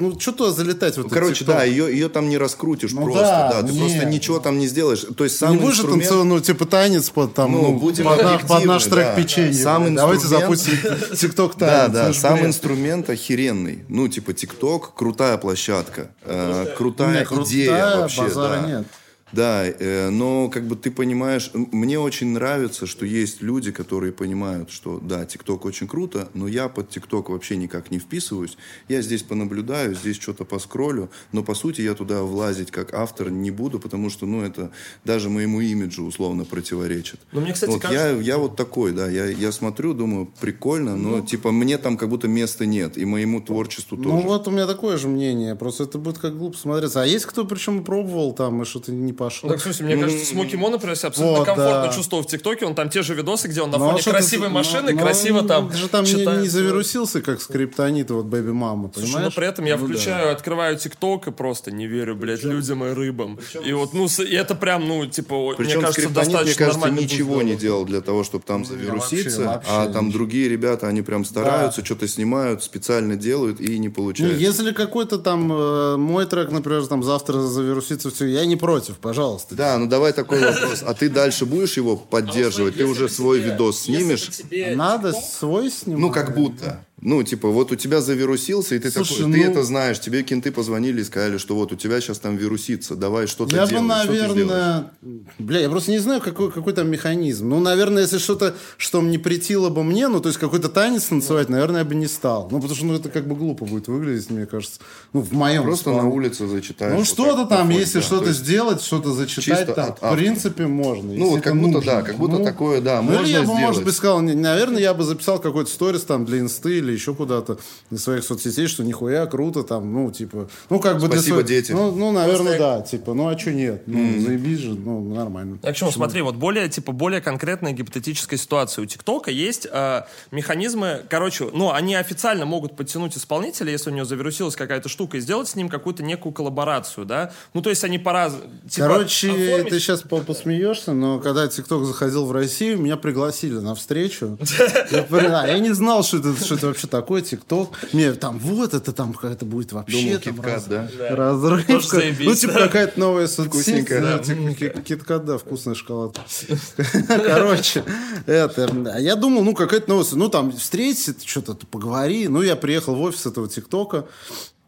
ну, что туда залетать в Ну, короче, да, ее, ее там не раскрутишь Ну просто, да, да, ты не. просто ничего там не сделаешь. То есть сам не будешь инструмент... целый, ну, типа танец под там, Ну, ну, будем под, на- под наш трек да. печенье. Сам блин. Давайте инструмент- запустим тикток танец. Да, да, ж сам бред. инструмент охеренный. Ну, типа, ТикТок, крутая площадка, э, крутая Не, идея вообще. да. нет. Да, э, но как бы ты понимаешь, мне очень нравится, что есть люди, которые понимают, что да, ТикТок очень круто, но я под ТикТок вообще никак не вписываюсь. Я здесь понаблюдаю, здесь что-то поскроллю, но по сути я туда влазить как автор не буду, потому что, ну, это даже моему имиджу условно противоречит. Ну, мне, кстати, вот кажется- я, я вот такой, да, я, я смотрю, думаю, прикольно, но Ну. типа мне там как буда места нет, и моему творчеству тоже. Ну вот у меня такое же мнение. Просто это будет как глупо смотреться. А есть кто, причем пробовал там, и что-то не пошло. Так, в смысле, мне кажется, Смоки Мо, например, себя абсолютно Вот, комфортно да. чувствовал в ТикТоке. Он там те же видосы, где он на Ну, а фоне ты- красивой ну, машины, ну, красиво он там же там не, читает. не завирусился, как скриптонит, вот Бэби Мама, Слушай, понимаешь? но при этом я Ну да. включаю, открываю ТикТок и просто не верю, блядь, людям и рыбам. И вот, ну, и это прям, ну, типа, Причем мне кажется, достаточно мне кажется, ничего не делал для того, чтобы там завируситься. вообще, а вообще там ничего. другие ребята, они прям стараются, что-то снимают, специально делают и не Ну, получается. если какой-то там э, мой трек, например, там завтра завирусится все, я не против, пожалуйста. Да, ну давай такой вопрос. А ты дальше будешь его поддерживать? Ты уже свой видос снимешь? Надо свой снимать. Ну, как будто. Ну, типа, вот у тебя завирусился, и ты Слушай, такой, ты ну- это знаешь, тебе кенты позвонили и сказали, что вот у тебя сейчас там вирусится, давай что-то Я бы, делай, ты сделаешь? наверное... Бля, я просто не знаю, какой, какой там механизм. Ну, наверное, если что-то, что не претило бы мне, ну, то есть какой-то танец танцевать, наверное, я бы не стал. Ну, потому что ну, это как бы глупо будет выглядеть, мне кажется. Ну, в моем Просто на улице зачитаешь. Ну, вот что-то там, фоне, если да. что-то То есть, сделать, что-то зачитать, чисто там, в принципе, можно. Ну, вот как будто, нужно. да, как будто такое, да, ну, или можно я бы, может сделать. быть, сказал, наверное, я бы записал какой-то сторис там для инсты или еще куда-то из своих соцсетей, что нихуя круто там, ну, типа, ну, как бы для Спасибо, своих- дети. Ну, ну, наверное, Просто да, типа, ну, а что нет? Ну, заебись же, ну, нормально. Я к чему? Смотри, вот более, типа, более конкретная гипотетическая ситуация. У ТикТока есть э, механизмы, короче, ну, они официально могут подтянуть исполнителя, если у него завирусилась какая-то штука, и сделать с ним какую-то некую коллаборацию, да? Ну, то есть они пора... Типа, Короче, оформить- ты сейчас посмеешься, но когда ТикТок заходил в Россию, меня пригласили на встречу. Я, а, я не знал, что это, что это вообще такое ТикТок. Мне там, вот, это там какая-то будет вообще Думал, там раз- да? разрывка. Заебись, Ну, типа да. какая-то новая соцсеть. Да, да. ки- Киткат, да, вкусная шоколадка. Короче, это, а я думал, ну, какая-то новость. Ну, там, встретись, что-то поговори. Ну, я приехал в офис этого ТикТока.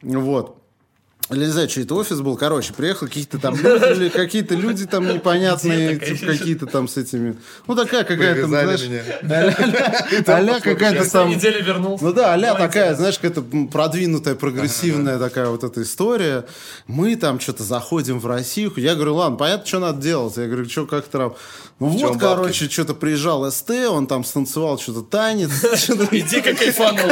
Вот. Или не знаю, что это офис был. Короче, приехал какие-то там люди, какие-то люди там непонятные, типа, какие-то там с этими. Ну, такая какая-то, знаешь, а-ля какая-то там... три недели вернулся. Ну да, аля такая, знаешь, какая-то продвинутая, прогрессивная такая вот эта история. Мы там что-то заходим в Россию. Я говорю, ладно, понятно, что надо делать. Я говорю, что как-то там... Ну вот, короче, что-то приезжал СТ, он там станцевал что-то танец. Иди-ка кайфанул.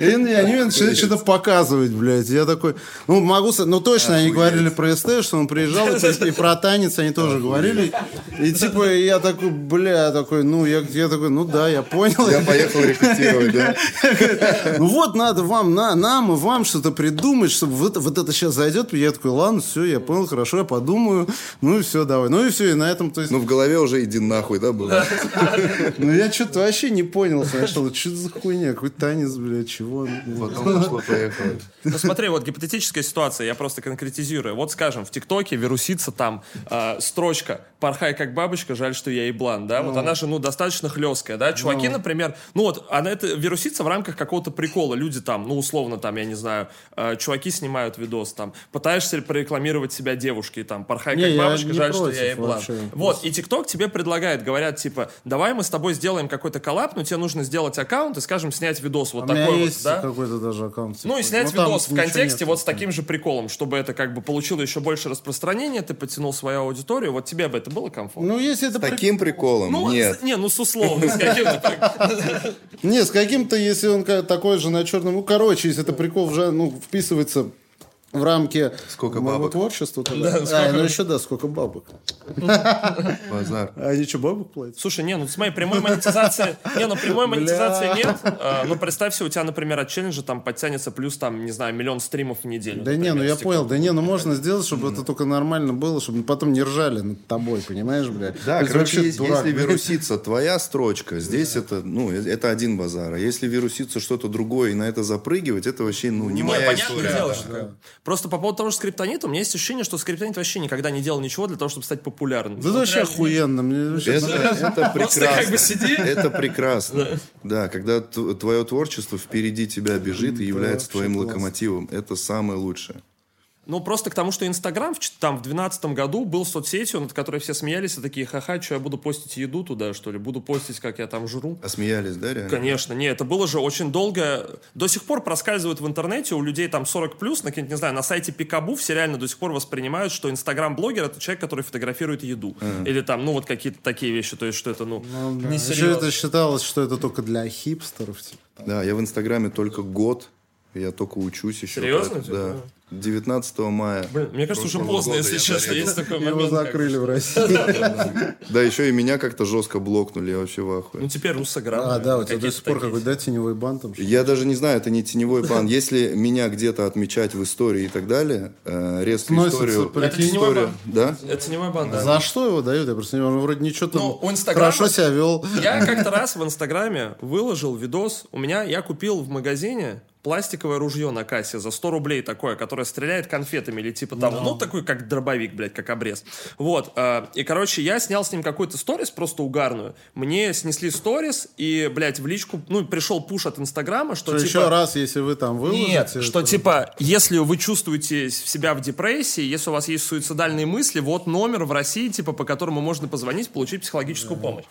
они начинают что-то показывать, блядь. Я такой, ну, могу... Ну, точно, они говорили про СТ, что он приезжал, и про танец они тоже говорили. И, типа, я такой, бля, такой, ну, я, такой, ну, да, я понял. Я поехал репетировать, да? Ну вот надо вам, на, нам и вам что-то придумать, чтобы вот, это сейчас зайдет. Я такой, ладно, все, я понял, хорошо, я подумаю. Ну и все, давай. Ну и все, и на этом, то есть... Ну, в голове уже иди нахуй, да, было? Ну я что-то вообще не понял сначала, что за хуйня, какой танец, блядь, чего? Потом пошло-поехало. Ну смотри, вот гипотетическая ситуация, я просто конкретизирую. Вот скажем, в ТикТоке вирусится там э, строчка «Порхай как бабочка, жаль, что я еблан», да? Вот она же, ну, достаточно хлесткая, да? Чуваки, например, ну вот, она это вирусится в рамках какого-то прикола. Люди там, ну, условно, там, я не знаю, э, чуваки снимают видос, там, пытаешься прорекламировать себя девушке, там, «Порхай как бабочка, жаль, что я еблан». Вот, и ТикТок тебе предлагает, говорят, типа, давай мы с тобой сделаем какой-то коллаб, но тебе нужно сделать аккаунт и, скажем, снять видос вот У меня такой вот, есть да? какой-то даже аккаунт. Ну и типа. снять там видос в контексте нет. вот с таким же приколом, чтобы это как бы получило еще больше распространения, ты подтянул свою аудиторию, вот тебе бы это было комфортно? Ну, если это... С при- таким приколом? Ну, Нет. с- не, ну с условно, с каким-то Не, с каким-то, если он такой же на черном... Ну, короче, если это прикол уже, ну, вписывается в рамки Сколько моего бабок? творчества, то да. А, ну еще да, сколько бабок. Базар. А они что, бабок платят? Слушай, не, ну смотри, прямой монетизации, не, ну прямой монетизации нет. А, Ну представь себе, у тебя, например, от челленджа там подтянется плюс там, не знаю, миллион стримов в неделю. Да не, ну я понял, да не, ну можно сделать, чтобы это только нормально было, чтобы потом не ржали над тобой, понимаешь, бля? Да, короче, вообще если, дурак, если бля. вирусится твоя строчка, здесь это, ну, э- это один базар. А если вирусится что-то другое и на это запрыгивать, это вообще, ну, не Не, моя история. Просто по поводу того же скриптонита, у меня есть ощущение, что скриптонит вообще никогда не делал ничего для того, чтобы стать популярным. Да это вообще охуенно. Мне вообще Это, это Просто как бы прекрасно. сиди. Это прекрасно. Да, когда твое творчество впереди тебя бежит и является твоим класс. локомотивом, это самое лучшее. Ну, просто к тому, что Инстаграм там в 2012 году был соцсетью, над которой все смеялись, и такие, ха-ха, что я буду постить еду туда, что ли? Буду постить, как я там жру. А смеялись, да, реально? Конечно, не, это было же очень долго. До сих пор проскальзывают в интернете у людей там 40 плюс, на, не знаю, на сайте Пикабу все реально до сих пор воспринимают, что инстаграм-блогер это человек, который фотографирует еду. Или там, ну, вот какие-то такие вещи, то есть, что это, ну, Еще несерьезно. это считалось, что это только для хипстеров. Типа. Да, я в Инстаграме только год. Я только учусь еще. Серьезно? так, Да. 19 мая. Блин, мне кажется, уже поздно, года если я честно, есть такой Его момент. как- закрыли в России. Да, еще и меня как-то жестко блокнули, я вообще в ахуе. Ну, теперь Русаграм. А, да, у тебя до сих пор какой-то, да, теневой бан там? Я даже не знаю, это не теневой бан. Если меня где-то отмечать в истории и так далее, э, резко Сносится, историю... Это теневой бан. Да? Это теневой бан, да. За что его дают? Я просто не он вроде ничего там Ну, хорошо себя вел. Я как-то раз в Инстаграме выложил видос. У меня, я купил в магазине пластиковое ружье на кассе за 100 рублей такое, которое которая стреляет конфетами или типа того. Ну, такой, как дробовик, блядь, как обрез. Вот. э, И, короче, я снял с ним какой-то сторис, просто угарную. Мне снесли сторис, и, блядь, в личку, ну, пришел пуш от Инстаграма, что, Что типа... еще раз, если вы там выложите... Нет, что то- типа, если вы чувствуете себя в депрессии, если у вас есть суицидальные мысли, вот номер в России, типа, по которому можно позвонить, получить психологическую помощь.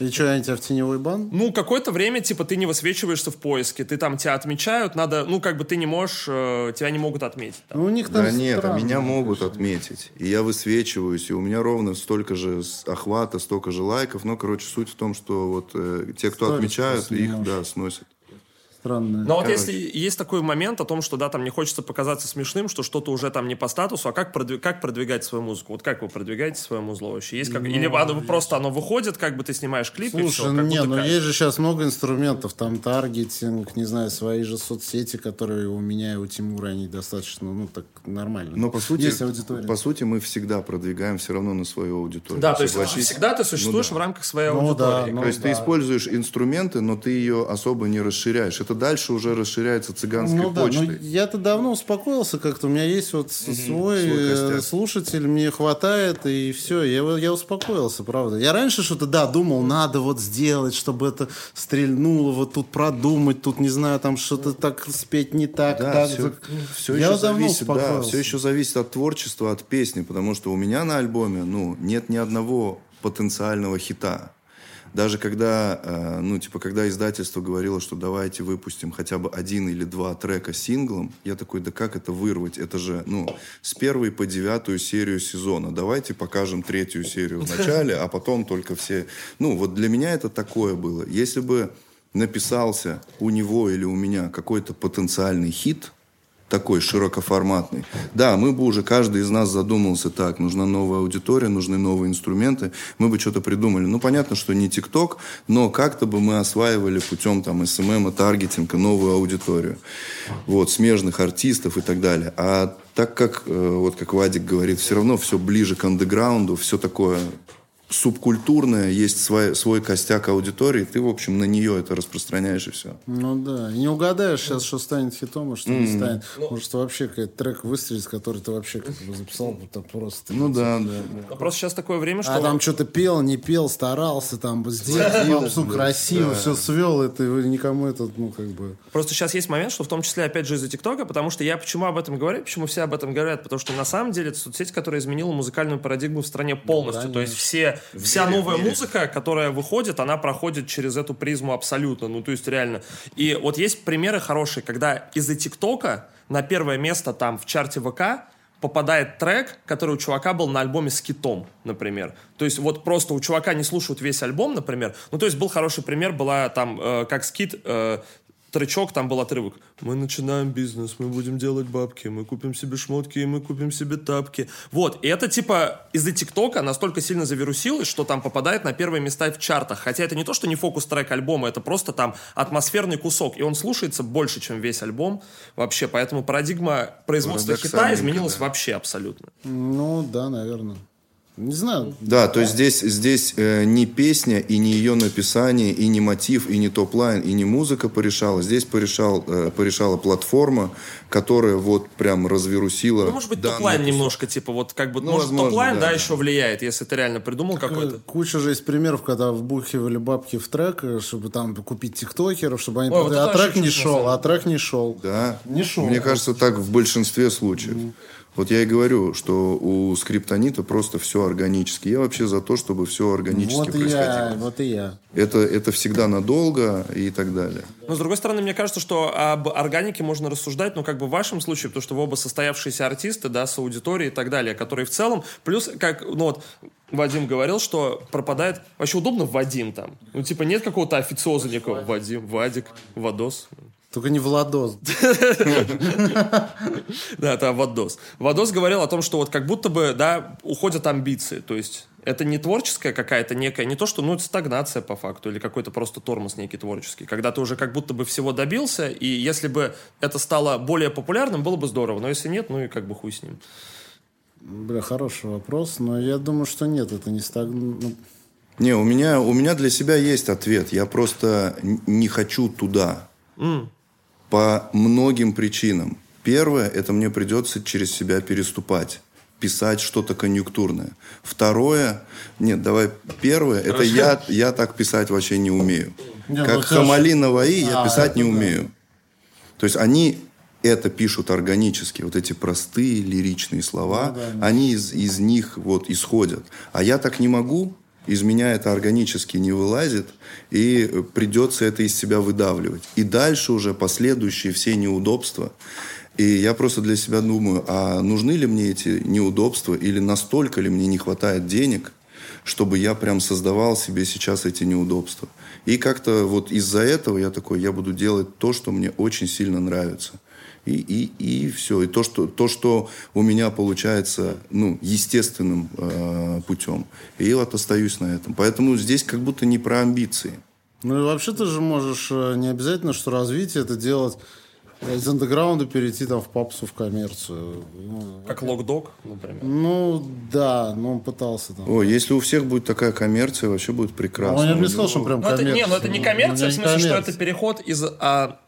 И что, они тебя в теневой бан? Ну, какое-то время, типа, ты не высвечиваешься в поиске, ты там тебя отмечают, надо, ну, как бы ты не можешь, э, тебя не могут отметить. там. Ну, у них там Да нет, а странно. меня могут отметить. И я высвечиваюсь, и у меня ровно столько же охвата, столько же лайков. Но, короче, суть в том, что вот э, те, кто Сторис отмечают, их, да, сносят. Странно. Но вот если есть такой момент о том, что, да, там не хочется показаться смешным, что что-то уже там не по статусу, а как, продви- как продвигать свою музыку? Вот как вы продвигаете свое музло вообще? Есть как... Или оно просто оно выходит, как бы ты снимаешь клип и все? Слушай, как не, ну как. есть же сейчас много инструментов, там таргетинг, не знаю, свои же соцсети, которые у меня и у Тимура, они достаточно, ну, так нормально. Но по сути, есть аудитория. по сути, мы всегда продвигаем все равно на свою аудиторию. Да, то есть Согласись? всегда ты существуешь Ну в рамках своей Ну да, аудитории. ну То есть ты да. используешь инструменты, но ты ее особо не расширяешь. Это дальше уже расширяется цыганской Ну да, почтой. я-то давно успокоился как-то. У меня есть вот с- свой, свой э, слушатель, мне хватает, и все. Я, я успокоился, правда. Я раньше что-то, да, думал, надо вот сделать, чтобы это стрельнуло, вот тут продумать, тут, не знаю, там что-то так спеть не так. Да, так, все, все я еще давно зависит, да, успокоился. все еще зависит от творчества, от песни, потому что у меня на альбоме, ну, нет ни одного потенциального хита. Даже когда, э, ну, типа, когда издательство говорило, что давайте выпустим хотя бы один или два трека синглом, я такой, да как это вырвать? Это же, ну, с первой по девятую серию сезона. Давайте покажем третью серию в начале, а потом только все... Ну, вот для меня это такое было. Если бы написался у него или у меня какой-то потенциальный хит, такой широкоформатный. Да, мы бы уже, каждый из нас задумался так, нужна новая аудитория, нужны новые инструменты, мы бы что-то придумали. Ну, понятно, что не ТикТок, но как-то бы мы осваивали путем там SMM, таргетинга новую аудиторию. Вот, смежных артистов и так далее. А так как, э, вот как Вадик говорит, все равно все ближе к андеграунду, все такое субкультурное, есть свой, свой костяк аудитории, ты, в общем, на нее это распространяешь и все. Ну да. И не угадаешь сейчас, что станет хитом, а что не станет. Ну. Может, вообще какой-то трек выстрелить, который ты вообще как бы записал, вот так просто. Ну да, да. Но просто сейчас такое время, что... А там что-то пел, не пел, старался, там сделать попсу красиво, все свел, это и никому это, ну, как бы... Просто сейчас есть момент, что в том числе, опять же, из-за ТикТока, потому что я почему об этом говорю, почему все об этом говорят, потому что на самом деле это соцсеть, которая изменила музыкальную парадигму в стране полностью. То есть все, вся новая музыка, которая выходит, она проходит через эту призму абсолютно. Ну, то есть реально. И вот есть примеры хорошие, когда из-за ТикТока на первое место там в чарте ВК попадает трек, который у чувака был на альбоме с китом, например. То есть вот просто у чувака не слушают весь альбом, например. Ну, то есть был хороший пример, была там, э, как скит, э, тречок, там был отрывок. Мы начинаем бизнес, мы будем делать бабки, мы купим себе шмотки, и мы купим себе тапки. Вот, и это типа из-за ТикТока настолько сильно завирусилось, что там попадает на первые места в чартах. Хотя это не то, что не фокус-трек альбома, это просто там атмосферный кусок. И он слушается больше, чем весь альбом вообще. Поэтому парадигма производства хита Парадоксальненько, изменилась да. вообще абсолютно. Ну, да, наверное. Не знаю. Да, то есть здесь, здесь э, не песня, и не ее написание, и не мотив, и не topline, и не музыка порешала. Здесь порешал, э, порешала платформа, которая вот прям завирусила. Ну, может быть, topline немножко, типа, вот как бы, Ну, может, возможно, topline, да, да, да. еще влияет, если ты реально придумал какой-то. Куча же есть примеров, когда вбухивали бабки в трек, э, чтобы там купить тиктокеров, чтобы они... Ой, вот а это трек не шел, а трек не шел. Да. Не шел. Мне кажется, так в большинстве случаев. Вот я и говорю, что у скриптонита просто все органически. Я вообще за то, чтобы все органически Вот и происходило. я, вот и я. Это, это всегда надолго и так далее. Но, с другой стороны, мне кажется, что об органике можно рассуждать, ну, как бы в вашем случае, потому что вы оба состоявшиеся артисты, да, с аудиторией и так далее, которые в целом, плюс, как, ну, вот, Вадим говорил, что пропадает... Вообще удобно Вадим там. Ну, типа, нет какого-то официоза никакого. Вадим, Вадик, Вадос. Только не Владос. Да, это Вадос. Вадос говорил о том, что вот как будто бы, да, уходят амбиции. То есть это не творческая какая-то некая, не то, что, ну, это стагнация по факту, или какой-то просто тормоз некий творческий. Когда ты уже как будто бы всего добился, и если бы это стало более популярным, было бы здорово. Но если нет, ну и как бы хуй с ним. Бля, хороший вопрос, но я думаю, что нет, это не стаг... ну, Не, у меня, у меня для себя есть ответ. Я просто не хочу туда. По многим причинам. Первое, это мне придется через себя переступать писать что-то конъюнктурное. Второе, нет, давай первое, Хорошо. это я, я так писать вообще не умею. Не, как ну, Хамали Наваи я а, писать не умею. Да. То есть они это пишут органически, вот эти простые лиричные слова, ну, да, да. они из, из них вот исходят. А я так не могу, из меня это органически не вылазит, и придется это из себя выдавливать. И дальше уже последующие все неудобства, и я просто для себя думаю, а нужны ли мне эти неудобства или настолько ли мне не хватает денег, чтобы я прям создавал себе сейчас эти неудобства. И как-то вот из-за этого я такой, я буду делать то, что мне очень сильно нравится. И, и, и все. И то что, то, что у меня получается ну, естественным э, путем. И вот остаюсь на этом. Поэтому здесь как будто не про амбиции. Ну и вообще ты же можешь э, не обязательно, что развитие это делать из андеграунда перейти там в попсу, в коммерцию. Ну, как локдог, например. Ну, да, но он пытался там. О, если у всех будет такая коммерция, вообще будет прекрасно. Ну, я не сказал, что прям коммерция. Ну, это, не, ну это не коммерция, ну, в смысле, коммерция. что это переход из, а,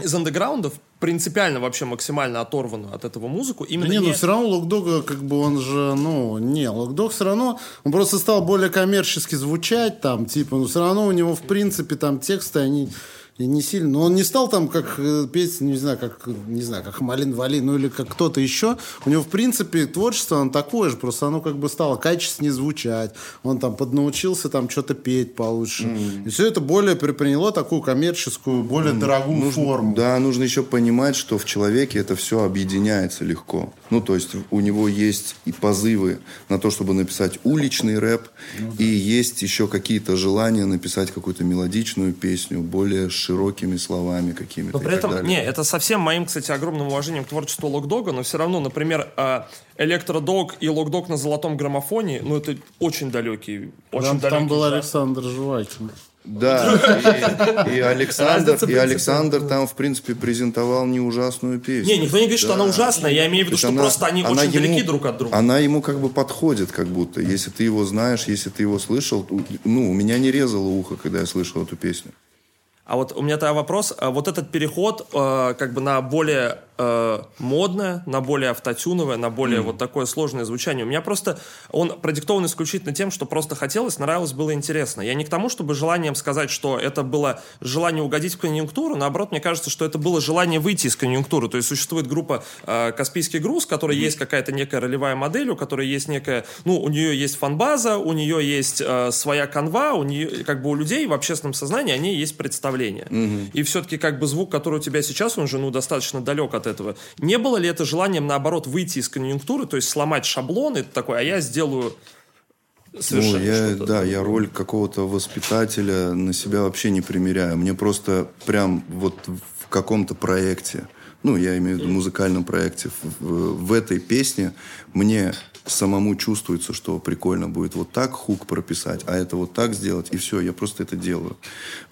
из андеграундов принципиально вообще максимально оторванную от этого музыку. Именно не, не... но все равно Локдог, как бы он же, ну, не, Локдог все равно, он просто стал более коммерчески звучать там, типа, но все равно у него, в принципе, там тексты, они не сильно. Но он не стал там как э, петь, не знаю, как, не знаю, как Малин Вали, ну или как кто-то еще. У него, в принципе, творчество, оно такое же, просто оно как бы стало качественнее звучать. Он там поднаучился там что-то петь получше. Mm. И все это более приняло такую коммерческую, более mm. дорогую нужно, форму. Да, нужно еще понимать, что в человеке это все объединяется легко. Ну, то есть у него есть и позывы на то, чтобы написать уличный рэп, ну, да. и есть еще какие-то желания написать какую-то мелодичную песню, более широкими словами какими-то. Но при этом, далее. не, это совсем моим, кстати, огромным уважением к творчеству Локдога, но все равно, например, а, Электродог и Локдог на золотом граммофоне, ну, это очень далекие, очень там, далекие. Там был Александр Жвакин. Да, и, и Александр, и Александр там, в принципе, презентовал не ужасную песню. Не, никто не говорит, да. что она ужасная. Я имею в виду, что она, просто они она очень ему, далеки друг от друга. Она ему как бы подходит, как будто. Если ты его знаешь, если ты его слышал, ну, у меня не резало ухо, когда я слышал эту песню. А вот у меня тогда вопрос. А вот этот переход э, как бы на более э, модное, на более автотюновое, на более mm. вот такое сложное звучание. У меня просто он продиктован исключительно тем, что просто хотелось, нравилось, было интересно. Я не к тому, чтобы желанием сказать, что это было желание угодить в конъюнктуру, наоборот, мне кажется, что это было желание выйти из конъюнктуры. То есть существует группа э, «Каспийский груз», у которой mm. есть какая-то некая ролевая модель, у которой есть некая, ну, у нее есть фанбаза, у нее есть э, своя канва, у нее, как бы у людей в общественном сознании, они есть представления. Mm-hmm. И все-таки как бы звук, который у тебя сейчас, он же, ну, достаточно далек от этого. Не было ли это желанием, наоборот, выйти из конъюнктуры, то есть сломать шаблон, это такой, а я сделаю Совершенно ну, я, да, другое. я роль какого-то воспитателя на себя вообще не примеряю. Мне просто прям вот в каком-то проекте, ну, я имею в виду музыкальном проекте, в, в этой песне мне самому чувствуется, что прикольно будет вот так хук прописать, а это вот так сделать, и все, я просто это делаю.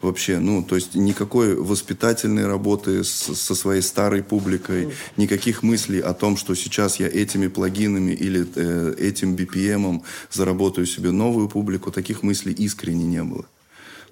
Вообще, ну, то есть никакой воспитательной работы с, со своей старой публикой, никаких мыслей о том, что сейчас я этими плагинами или э, этим BPM заработаю себе новую публику, таких мыслей искренне не было.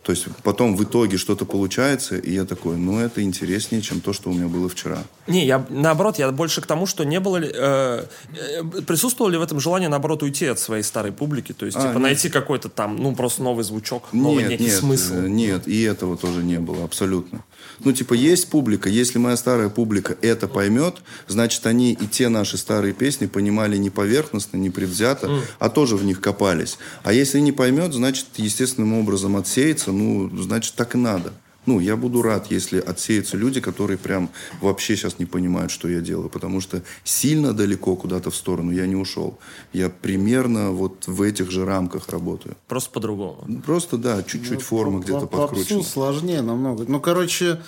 То есть потом в итоге что-то получается, и я такой, ну это интереснее, чем то, что у меня было вчера. Не, я наоборот, я больше к тому, что не было ли, э, э, присутствовало ли в этом желание, наоборот, уйти от своей старой публики, то есть а, типа нет. найти какой-то там, ну просто новый звучок, новый нет, некий нет, смысл. Э, нет, и этого тоже не было, абсолютно. Ну, типа, есть публика. Если моя старая публика это поймет, значит, они и те наши старые песни понимали не поверхностно, не предвзято, mm. а тоже в них копались. А если не поймет, значит, естественным образом отсеется, ну, значит, так и надо. Ну, я буду рад, если отсеются люди, которые прям вообще сейчас не понимают, что я делаю. Потому что сильно далеко куда-то в сторону я не ушел. Я примерно вот в этих же рамках работаю. Просто по-другому. Просто, да, чуть-чуть ну, форма где-то подкручена. сложнее намного. Ну, короче,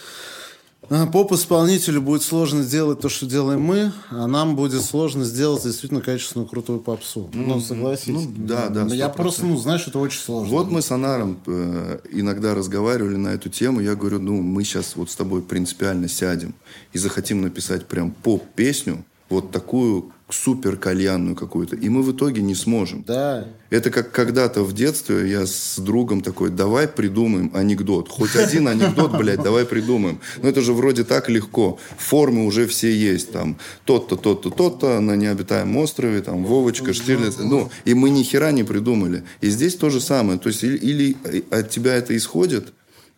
поп-исполнителю будет сложно сделать то, что делаем мы, а нам будет сложно сделать действительно качественную крутую попсу. Ну, ну согласись. Ну, да, да. 100%. Я просто, ну, знаешь, это очень сложно. Вот мы с Анаром э, иногда разговаривали на эту тему. Я говорю, ну, мы сейчас вот с тобой принципиально сядем и захотим написать прям поп-песню, вот такую супер кальянную какую-то. И мы в итоге не сможем. Да. Это как когда-то в детстве я с другом такой, давай придумаем анекдот. Хоть один анекдот, блядь, давай придумаем. Но это же вроде так легко. Формы уже все есть. Там тот-то, тот-то, тот-то на необитаемом острове, там Вовочка, Штирлиц. Ну, и мы ни хера не придумали. И здесь то же самое. То есть или, или от тебя это исходит,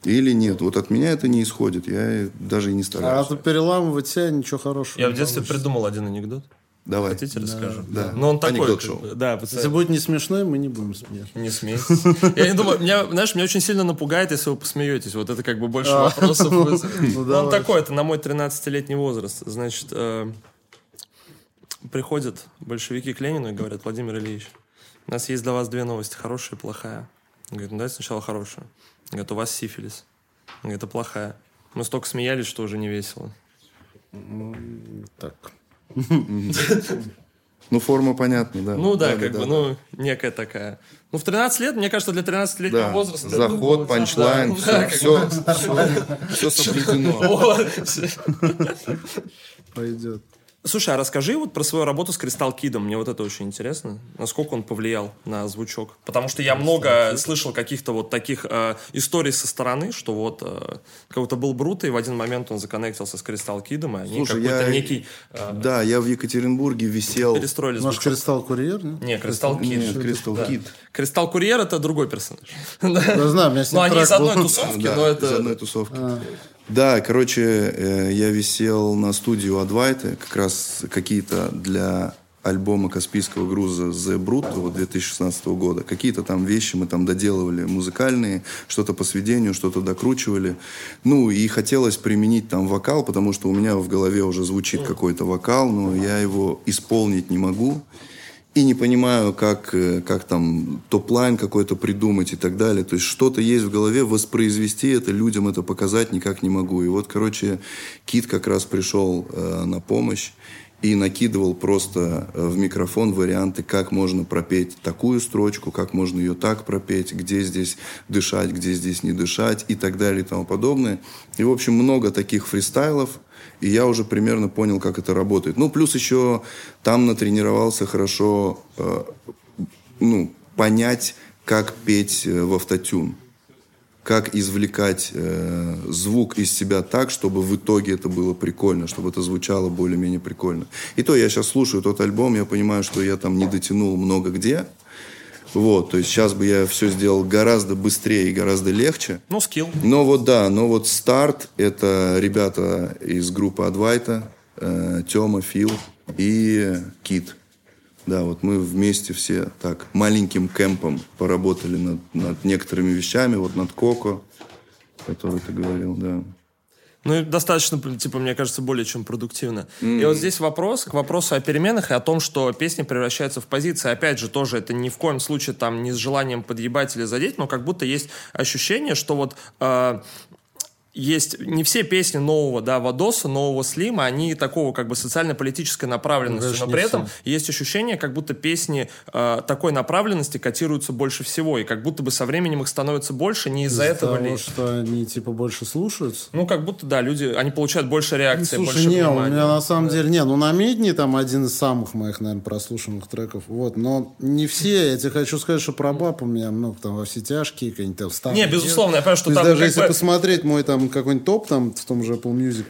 или нет. Вот от меня это не исходит. Я даже и не А стараюсь. то переламывать себя ничего хорошего. Я не в детстве получится. придумал один анекдот. Давай. Хотите, расскажу? да. Но он такой. Как Да, Если будет не смешной, мы не будем смеяться. Не смейтесь. Я не думаю, меня, знаешь, меня очень сильно напугает, если вы посмеетесь. Вот это как бы больше А. вопросов. Ну, Ну, он такой, это на мой 13-летний возраст. Значит, э, приходят большевики к Ленину и говорят, Владимир Ильич, у нас есть для вас две новости, хорошая и плохая. Он говорит, ну давайте сначала хорошая. Он говорит, у вас сифилис. Он говорит, это плохая. Мы столько смеялись, что уже не весело. Так. Ну, форма понятна, да. Ну да, Да, как да, бы, да. ну, некая такая. Ну, в 13 лет, мне кажется, для 13-летнего Да. возраста... Заход, ну, панчлайн, да, все, бы. все, все, соблюдено. Пойдет. Слушай, а расскажи вот про свою работу с Кристалл Кидом. Мне вот это очень интересно. Насколько он повлиял на звучок. Потому что я много слышал каких-то вот таких э, историй со стороны, что вот э, какой-то был Брут, и в один момент он законнектился с Кристалл Кидом, и они Слушай, какой-то я- некий... э, Да, я в Екатеринбурге висел... перестроили Может, звучок. Кристалл Курьер? нет? Не, Кристалл Кид. Нет, Кристалл Да. Кид. Кристалл Курьер это другой персонаж. Я знаю, у меня с Ну, ним они трек из одной тусовки, Да, но из это... одной тусовки. Да, короче, э, я висел на студии Адвайты, как раз какие-то для альбома Каспийского груза The Брутто 2016 года. Какие-то там вещи мы там доделывали музыкальные, что-то по сведению, что-то докручивали. Ну, и хотелось применить там вокал, потому что у меня в голове уже звучит какой-то вокал, но я его исполнить не могу. И не понимаю, как, э, как там topline какой-то придумать и так далее. То есть что-то есть в голове, воспроизвести это, людям это показать никак не могу. И вот, короче, Кит как раз пришел э, на помощь и накидывал просто э, в микрофон варианты, как можно пропеть такую строчку, как можно ее так пропеть, где здесь дышать, где здесь не дышать и так далее и тому подобное. И, в общем, много таких фристайлов. И я уже примерно понял, как это работает. Ну, плюс еще там натренировался хорошо, э, ну, понять, как петь э, в автотюн. Как извлекать э, звук из себя так, чтобы в итоге это было прикольно, чтобы это звучало более-менее прикольно. И то я сейчас слушаю тот альбом, я понимаю, что я там не дотянул много где. Вот, то есть сейчас бы я все сделал гораздо быстрее и гораздо легче. Ну, скилл. Но вот да, но вот старт это ребята из группы Адвайта, э, Тёма, Фил и Кит. Да, вот мы вместе все так маленьким кемпом поработали над, над некоторыми вещами, вот над Коко, который ты говорил, да. Ну, достаточно, типа, мне кажется, более чем продуктивно. И вот здесь вопрос к вопросу о переменах и о том, что песни превращаются в позиции. Опять же, тоже это ни в коем случае там не с желанием подъебать или задеть, но как будто есть ощущение, что вот э, есть не все песни нового, да, Вадоса, нового Слима, они такого как бы социально-политической направленности, конечно, но при этом все. есть ощущение, как будто песни э, такой направленности котируются больше всего, и как будто бы со временем их становится больше не из-за Из-за этого того, ли. что они типа больше слушаются. Ну, как будто, да, люди, они получают больше реакции, Ну, Слушай, больше не, у внимания. меня на самом деле, не, ну на Медне там один из самых моих, наверное, прослушанных треков, вот, но не все, я тебе хочу сказать, что про баб у меня много там во все тяжкие, какие-нибудь там старые. Не, безусловно, я понимаю, что там даже если бы- посмотреть мой там какой-нибудь топ там в том же Apple Music,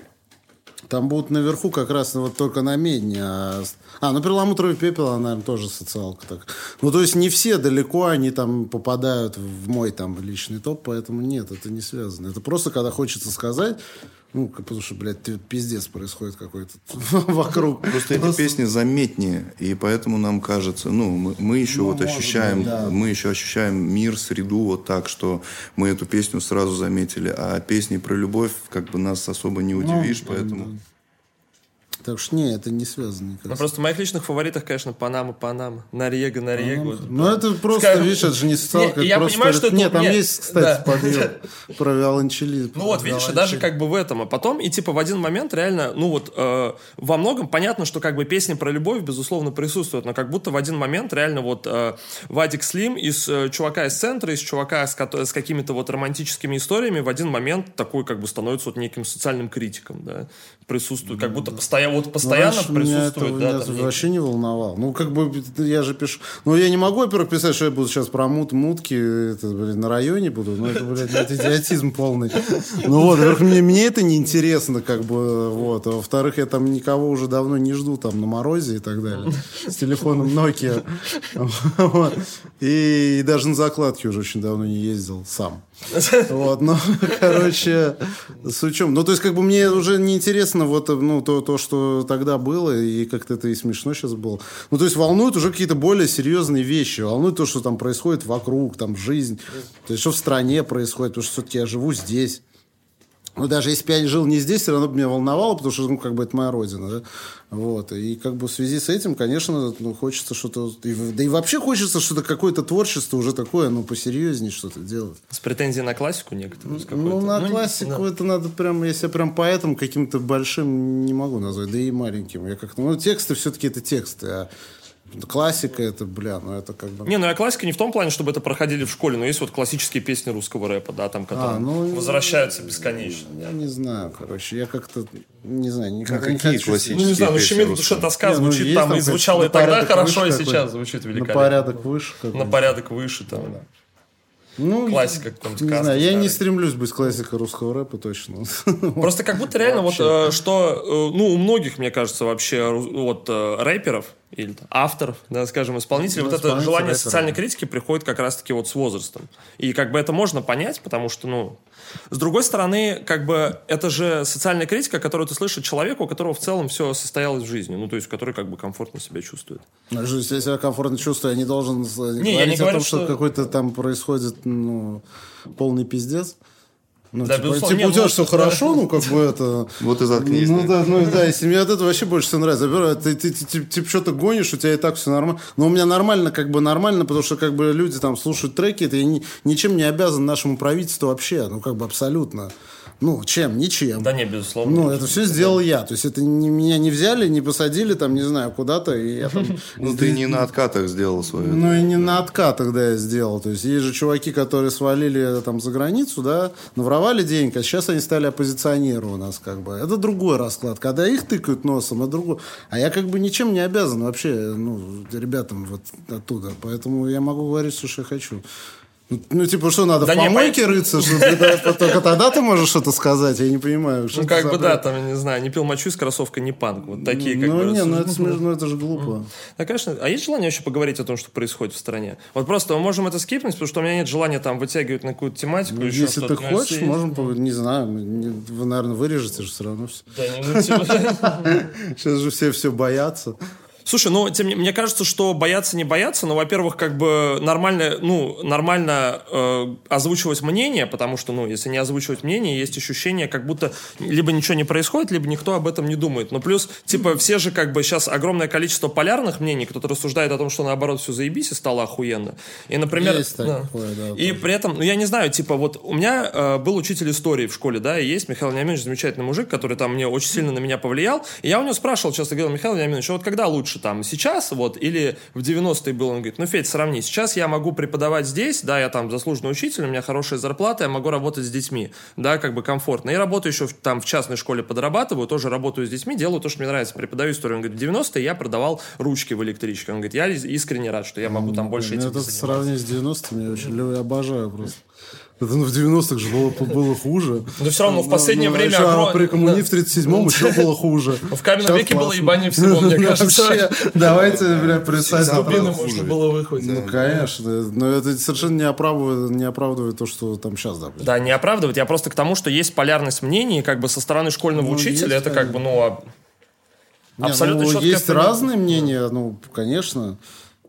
там будут наверху как раз вот только на медне. А, а ну перламутровый пепел, она, наверное, тоже социалка так. Ну, то есть не все далеко они там попадают в мой там личный топ, поэтому нет, это не связано. Это просто когда хочется сказать, ну, потому что, блядь, ты- пиздец происходит какой-то вокруг. Просто эти песни заметнее, и поэтому нам кажется, ну, мы, мы еще вот может ощущаем, быть, да. мы еще ощущаем мир, среду вот так, что мы эту песню сразу заметили, а песни про любовь как бы нас особо не удивишь, поэтому... Так что не, это не связано никак. Ну, просто в моих личных фаворитах, конечно, Панама, Панама. Нариега, Нариега. вот. Ну, это просто, Скажем, видишь, это же не социалка. Не, я просто понимаю, что это- Нет, там нет, есть, кстати, да. подъем про виолончели. Ну вот, видишь, и даже как бы в этом. А потом, и типа в один момент реально, ну вот, э, во многом понятно, что как бы песни про любовь, безусловно, присутствуют, но как будто в один момент реально вот э, Вадик Слим из э, чувака из центра, из чувака с, с какими-то вот романтическими историями в один момент такой как бы становится вот неким социальным критиком, да, присутствует. Как будто постоянно, вот постоянно раньше меня это присутствует. да, меня там, вообще не волновало. Ну, как бы, я же пишу... Ну, я не могу, во-первых, писать, что я буду сейчас про мут, мутки это, блин, на районе буду. Ну, это, блядь, это идиотизм полный. Ну, вот, во-первых, мне, мне это неинтересно, как бы, вот. А во-вторых, я там никого уже давно не жду там на морозе и так далее. С телефоном Nokia. И даже на закладке уже очень давно не ездил сам. Вот, ну, короче, с учем. Ну, то есть, как бы мне уже неинтересно вот, ну, то, то, что тогда было, и как-то это и смешно сейчас было. Ну, то есть, волнуют уже какие-то более серьезные вещи. Волнует то, что там происходит вокруг, там, жизнь. То есть, что в стране происходит, потому что все-таки я живу здесь. Ну, даже если бы я жил не здесь, все равно бы меня волновало, потому что, ну, как бы это моя родина, да. Вот. И как бы в связи с этим, конечно, ну, хочется что-то... Да и вообще хочется что-то, какое-то творчество уже такое, ну, посерьезнее что-то делать. С претензией на классику некоторую? Ну, на не- классику да. это надо прям... Я прям поэтом каким-то большим не могу назвать, да и маленьким. Я как-то... Ну, тексты все-таки это тексты, а классика это, бля, ну, это как бы... Не, ну я классика не в том плане, чтобы это проходили в школе, но есть вот классические песни русского рэпа, да, там, которые А, ну, возвращаются бесконечно. Я не знаю, короче, я как-то, не знаю, никак Ну, не хочу классические? Ну, не знаю, ну «Щемит в душе тоска» Не, ну, звучит есть там, там, и звучало и на тогда хорошо, и сейчас звучит На великолепно. порядок выше. На порядок выше там. Ну, Классика какой-нибудь Не знаю, я не старый. стремлюсь быть классикой русского рэпа точно. Просто как будто реально вот, э, что, э, ну, у многих, мне кажется, вообще, вот, э, рэперов или там, авторов, да, скажем, исполнителей, Ну, вот это желание рэперы, социальной критики приходит как раз-таки вот с возрастом. И как бы это можно понять, потому что, ну, с другой стороны, как бы это же социальная критика, которую ты слышишь от человека, у которого в целом все состоялось в жизни, ну, то есть, который как бы комфортно себя чувствует. Ну, что, Если я себя комфортно чувствую, я не должен с- Не, я говорить не о говорю, том, что, что- какой-то там происходит ну, полный пиздец. Ну, Да, типа, типа, у тебя все хорошо, ну, как бы это... Вот и заткнись. Ну да. ну да, если мне от этого вообще больше всего нравится. Во-первых, ты, ты, ты, ты, типа, что-то гонишь, у тебя и так все нормально. Но у меня нормально, как бы нормально, потому что как бы люди там слушают треки, это я ни- ничем не обязан нашему правительству вообще, ну как бы абсолютно. Ну, чем? Ничем. Да не, безусловно. Ну, это все сделал я. То есть это не, меня не взяли, не посадили там, не знаю, куда-то. И я там... Ну, ты не на откатах сделал свое. Ну, и не на откатах, да, я сделал. То есть, есть же чуваки, которые свалили там за границу, да, наворовали денег, а сейчас они стали оппозиционеры у нас, как бы. Это другой расклад. Когда их тыкают носом, это другой. А я как бы ничем не обязан вообще, ну, ребятам вот оттуда. Поэтому я могу говорить что я хочу. Ну, Ну, типа, что надо Да в не, помойке рыться, что только тогда ты можешь что-то сказать, я не понимаю. что Ну, как бы, да, там, я не знаю, не пил мочу из кроссовка, не панк. Вот такие, как Ну, бы, не, ну это смешно, это же глупо. Да, конечно. А есть желание вообще поговорить о том, что происходит в стране? Вот просто мы можем это скипнуть, потому что у меня нет желания там вытягивать на какую-то тематику. еще Ну, Если ты Ну, хочешь, можем, не знаю, не- вы, наверное, вырежете же все равно все. Да, не, ну, типа- Сейчас же все все боятся. Слушай, ну, тем не мне кажется, что бояться не бояться, но, во-первых, как бы нормально, ну, нормально э, озвучивать мнение, потому что, ну, если не озвучивать мнение, есть ощущение, как будто либо ничего не происходит, либо никто об этом не думает. Но плюс, типа, все же, как бы, сейчас огромное количество полярных мнений, кто-то рассуждает о том, что, наоборот, все заебись и стало охуенно. И, например... Есть такое, да, И при этом, ну, я не знаю, типа, вот у меня э, был учитель истории в школе, да, и есть Михаил Вениаминович, замечательный мужик, который там мне очень сильно на меня повлиял. И я у него спрашивал, часто говорил, Михаил Вениаминович, а вот когда лучше, там, сейчас, вот, или в 90-е был? Он говорит, ну, Федь, сравни, сейчас я могу преподавать здесь, да, я там заслуженный учитель, у меня хорошая зарплата, я могу работать с детьми, да, как бы комфортно. И работаю еще в- там в частной школе, подрабатываю, тоже работаю с детьми, делаю то, что мне нравится, преподаю историю. Он говорит, в 90-е я продавал ручки в электричке. Он говорит, я искренне рад, что я могу там больше Блин, этим это сравнение с 90-ми я очень люблю, обожаю просто. Это ну, в 90-х же было, было хуже. Но всё равно в последнее Ну, время огром- При коммуни в 37-м еще было хуже. В каменном веке было ебание всего, мне кажется. Вообще, Давайте, бля, представить. Дубины было можно было выхватить. Ну, конечно. Но это совершенно не оправдывает, не оправдывает то, что там сейчас, да. Да, не оправдывать. Я просто к тому, что есть полярность мнений, как бы со стороны школьного Ну, учителя это как бы, ну, а- абсолютно ну, четкое есть разные мнения, ну, конечно.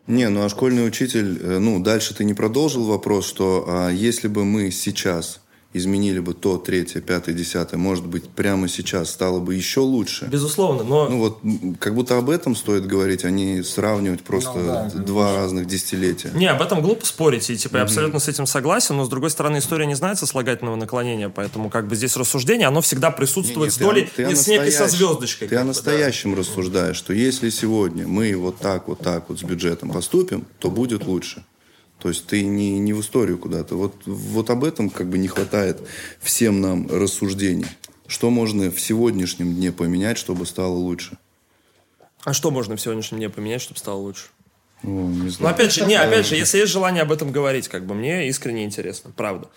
Не, ну а школьный учитель, э, ну, дальше ты не продолжил вопрос, что а, если бы мы сейчас изменили бы то, третье, пятое, десятое, может быть, прямо сейчас стало бы еще лучше. безусловно, но... Ну вот, как будто об этом стоит говорить, а не сравнивать просто Ну да, два разных десятилетия. Не, об этом глупо спорить, и типа я абсолютно с этим согласен, но с другой стороны история не знает сослагательного наклонения, поэтому как бы здесь рассуждение, оно всегда присутствует с Не, не, долей, ты ты с некой со настоящем- звездочкой. Ты о бы, да. настоящем рассуждаешь, что если сегодня мы вот так, вот так вот с бюджетом поступим, то будет лучше. То есть ты не, не в историю куда-то. Вот, вот об этом как бы не хватает всем нам рассуждений. что можно в сегодняшнем дне поменять, чтобы стало лучше? А что можно в сегодняшнем дне поменять, чтобы стало лучше? Ну, не знаю. опять же, не, опять же, если есть желание об этом говорить, как бы мне искренне интересно, правда.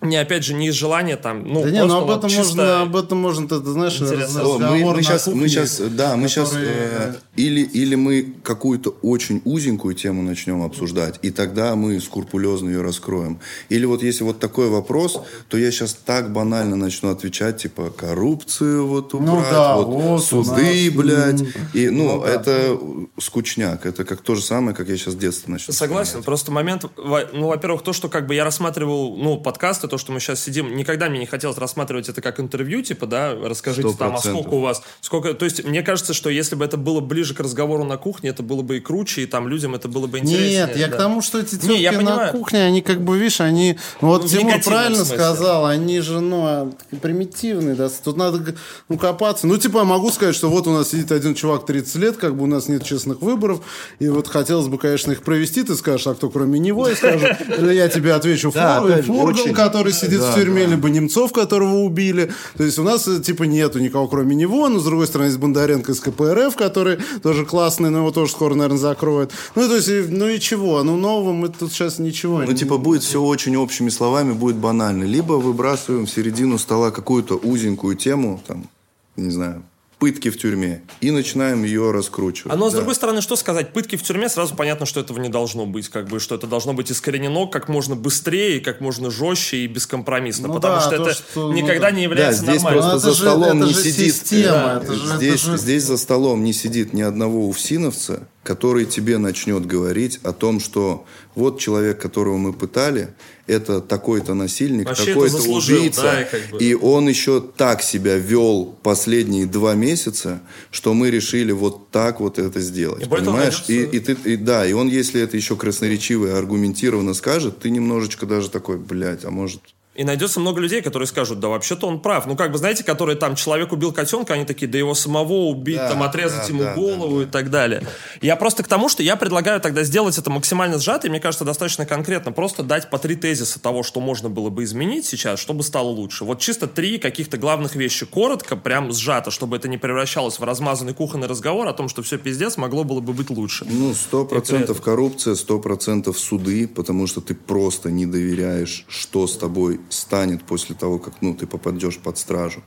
Не, опять же, не из желания там, ну, Да не, просто ну об вот этом чисто- можно, об этом можно, ты, ты знаешь, мы, разговор мы на сейчас, кухне, мы сейчас, да, мы сейчас который- или или мы какую-то очень узенькую тему начнем обсуждать, и тогда мы скрупулезно ее раскроем. Или вот если вот такой вопрос, то я сейчас так банально начну отвечать, типа коррупцию вот убрать, Ну да, вот, вот суды, нас, блядь, и ну, ну да. это скучняк, это как то же самое, как я сейчас с детства начну. Согласен, просто момент, ну, во-первых, то, что как бы я рассматривал, ну, подкасты, то, что мы сейчас сидим, никогда мне не хотелось рассматривать это как интервью, типа, да, расскажите Сто там, а сколько у вас, сколько, то есть мне кажется, что если бы это было ближе к разговору на кухне, это было бы и круче, и там людям это было бы интереснее. Нет, я да. к тому, что эти Не, тетки я на понимаю. кухне, они как бы, видишь, они... Вот Ну, Тимур правильно смысле. сказал, они же, ну, а, примитивные, да, тут надо, ну, копаться. Ну, типа, я могу сказать, что вот у нас сидит один чувак 30 лет, как бы у нас нет честных выборов, и вот хотелось бы, конечно, их провести, ты скажешь, а кто кроме него, я скажу, или я тебе отвечу, Фургал, очень- который сидит Да, в тюрьме, либо Немцов, которого убили. То есть у нас, э, типа, нету никого, кроме него, но, с другой стороны, есть Бондаренко из КПРФ, который тоже классный, но его тоже скоро, наверное, закроют. Ну, то есть, ну и чего? Ну, нового мы тут сейчас ничего. Ну, типа, будет все очень общими словами, будет банально. Либо выбрасываем в середину стола какую-то узенькую тему, там, не знаю, пытки в тюрьме, и начинаем ее раскручивать. А но, с Да. другой стороны, что сказать? Пытки в тюрьме, сразу понятно, что этого не должно быть. Как бы, что это должно быть искоренено как можно быстрее, как можно жестче и бескомпромиссно. Ну потому да, что то, это что, ну никогда да. не Да, является здесь нормальным. просто Ну, за же- столом не сидит. система, Да, это же- здесь, же- здесь за столом не сидит ни одного уфсиновца, который тебе начнет говорить о том, что вот человек, которого мы пытали, это такой-то насильник, такой-то убийца, да, и как бы- и он еще так себя вел последние два месяца, что мы решили вот так вот это сделать, И понимаешь? И, и ты, и да, и он, если это еще красноречиво и аргументированно скажет, ты немножечко даже такой, блядь, а может... И найдется много людей, которые скажут, да вообще-то он прав. Ну, как бы, знаете, которые там, человек убил котенка, они такие, да его самого убить, Да, там, отрезать да, ему да, голову и так далее. Я просто к тому, что я предлагаю тогда сделать это максимально сжато, и мне кажется, достаточно конкретно. Просто дать по три тезиса того, что можно было бы изменить сейчас, чтобы стало лучше. Вот чисто три каких-то главных вещи. Коротко, прям сжато, чтобы это не превращалось в размазанный кухонный разговор о том, что все пиздец, могло было бы быть лучше. Ну, сто процентов коррупция, сто процентов суды, потому что ты просто не доверяешь, что с тобой станет после того, как ну, ты попадешь под стражу.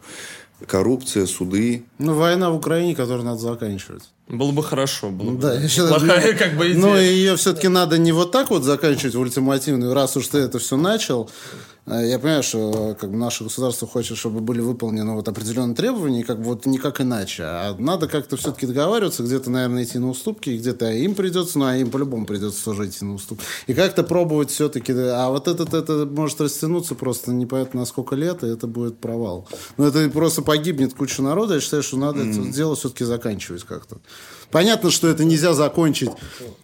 Коррупция, суды. Ну, война в Украине, которую надо заканчивать. Было бы хорошо. Было бы Да, я считаю, плохая ну, как бы идея. Ну, и ее все-таки надо не вот так вот заканчивать в ультимативную, раз уж ты это все начал. Э, Я понимаю, что как бы, наше государство хочет, чтобы были выполнены вот определенные требования, как бы вот никак иначе. А надо как-то все-таки договариваться, где-то, наверное, идти на уступки, где-то им придется, ну, а им по-любому придется тоже идти на уступки. И как-то пробовать все-таки. А вот этот, это может растянуться просто непонятно на сколько лет, и это будет провал. Ну, это просто погибнет куча народа. Я считаю, что надо это дело все-таки заканчивать как-то. Понятно, что это нельзя закончить,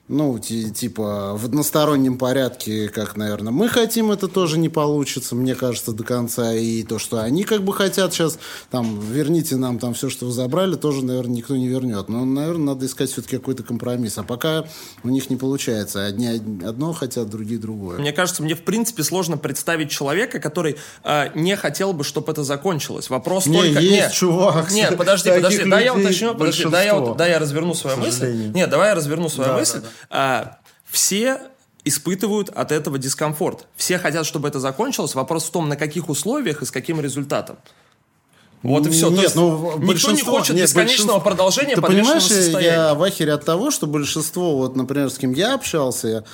ну, ти- типа, в одностороннем порядке, как, наверное, мы хотим, это тоже не получится, мне кажется, до конца. И то, что они как бы хотят сейчас, там, верните нам там все, что вы забрали, тоже, наверное, никто не вернет. Но, наверное, надо искать все-таки какой-то компромисс. А пока у них не получается. Одни од- одно хотят, другие другое. Мне кажется, мне в принципе сложно представить человека, который э, не хотел бы, чтобы это закончилось. Вопрос Не, только... есть Нет, чувак, Нет, подожди, подожди. Да, я уточню, подожди, да, я, да, я разверну свою мысль. Нет, давай я разверну свою Да, мысль. да, А, все испытывают от этого дискомфорт. Все хотят, чтобы это закончилось. Вопрос в том, на каких условиях и с каким результатом. Вот и все. Нет, То есть ну, никто не хочет нет, бесконечного продолжения Ты понимаешь, состояния. я в ахере от того, что большинство, вот, например, с кем я общался,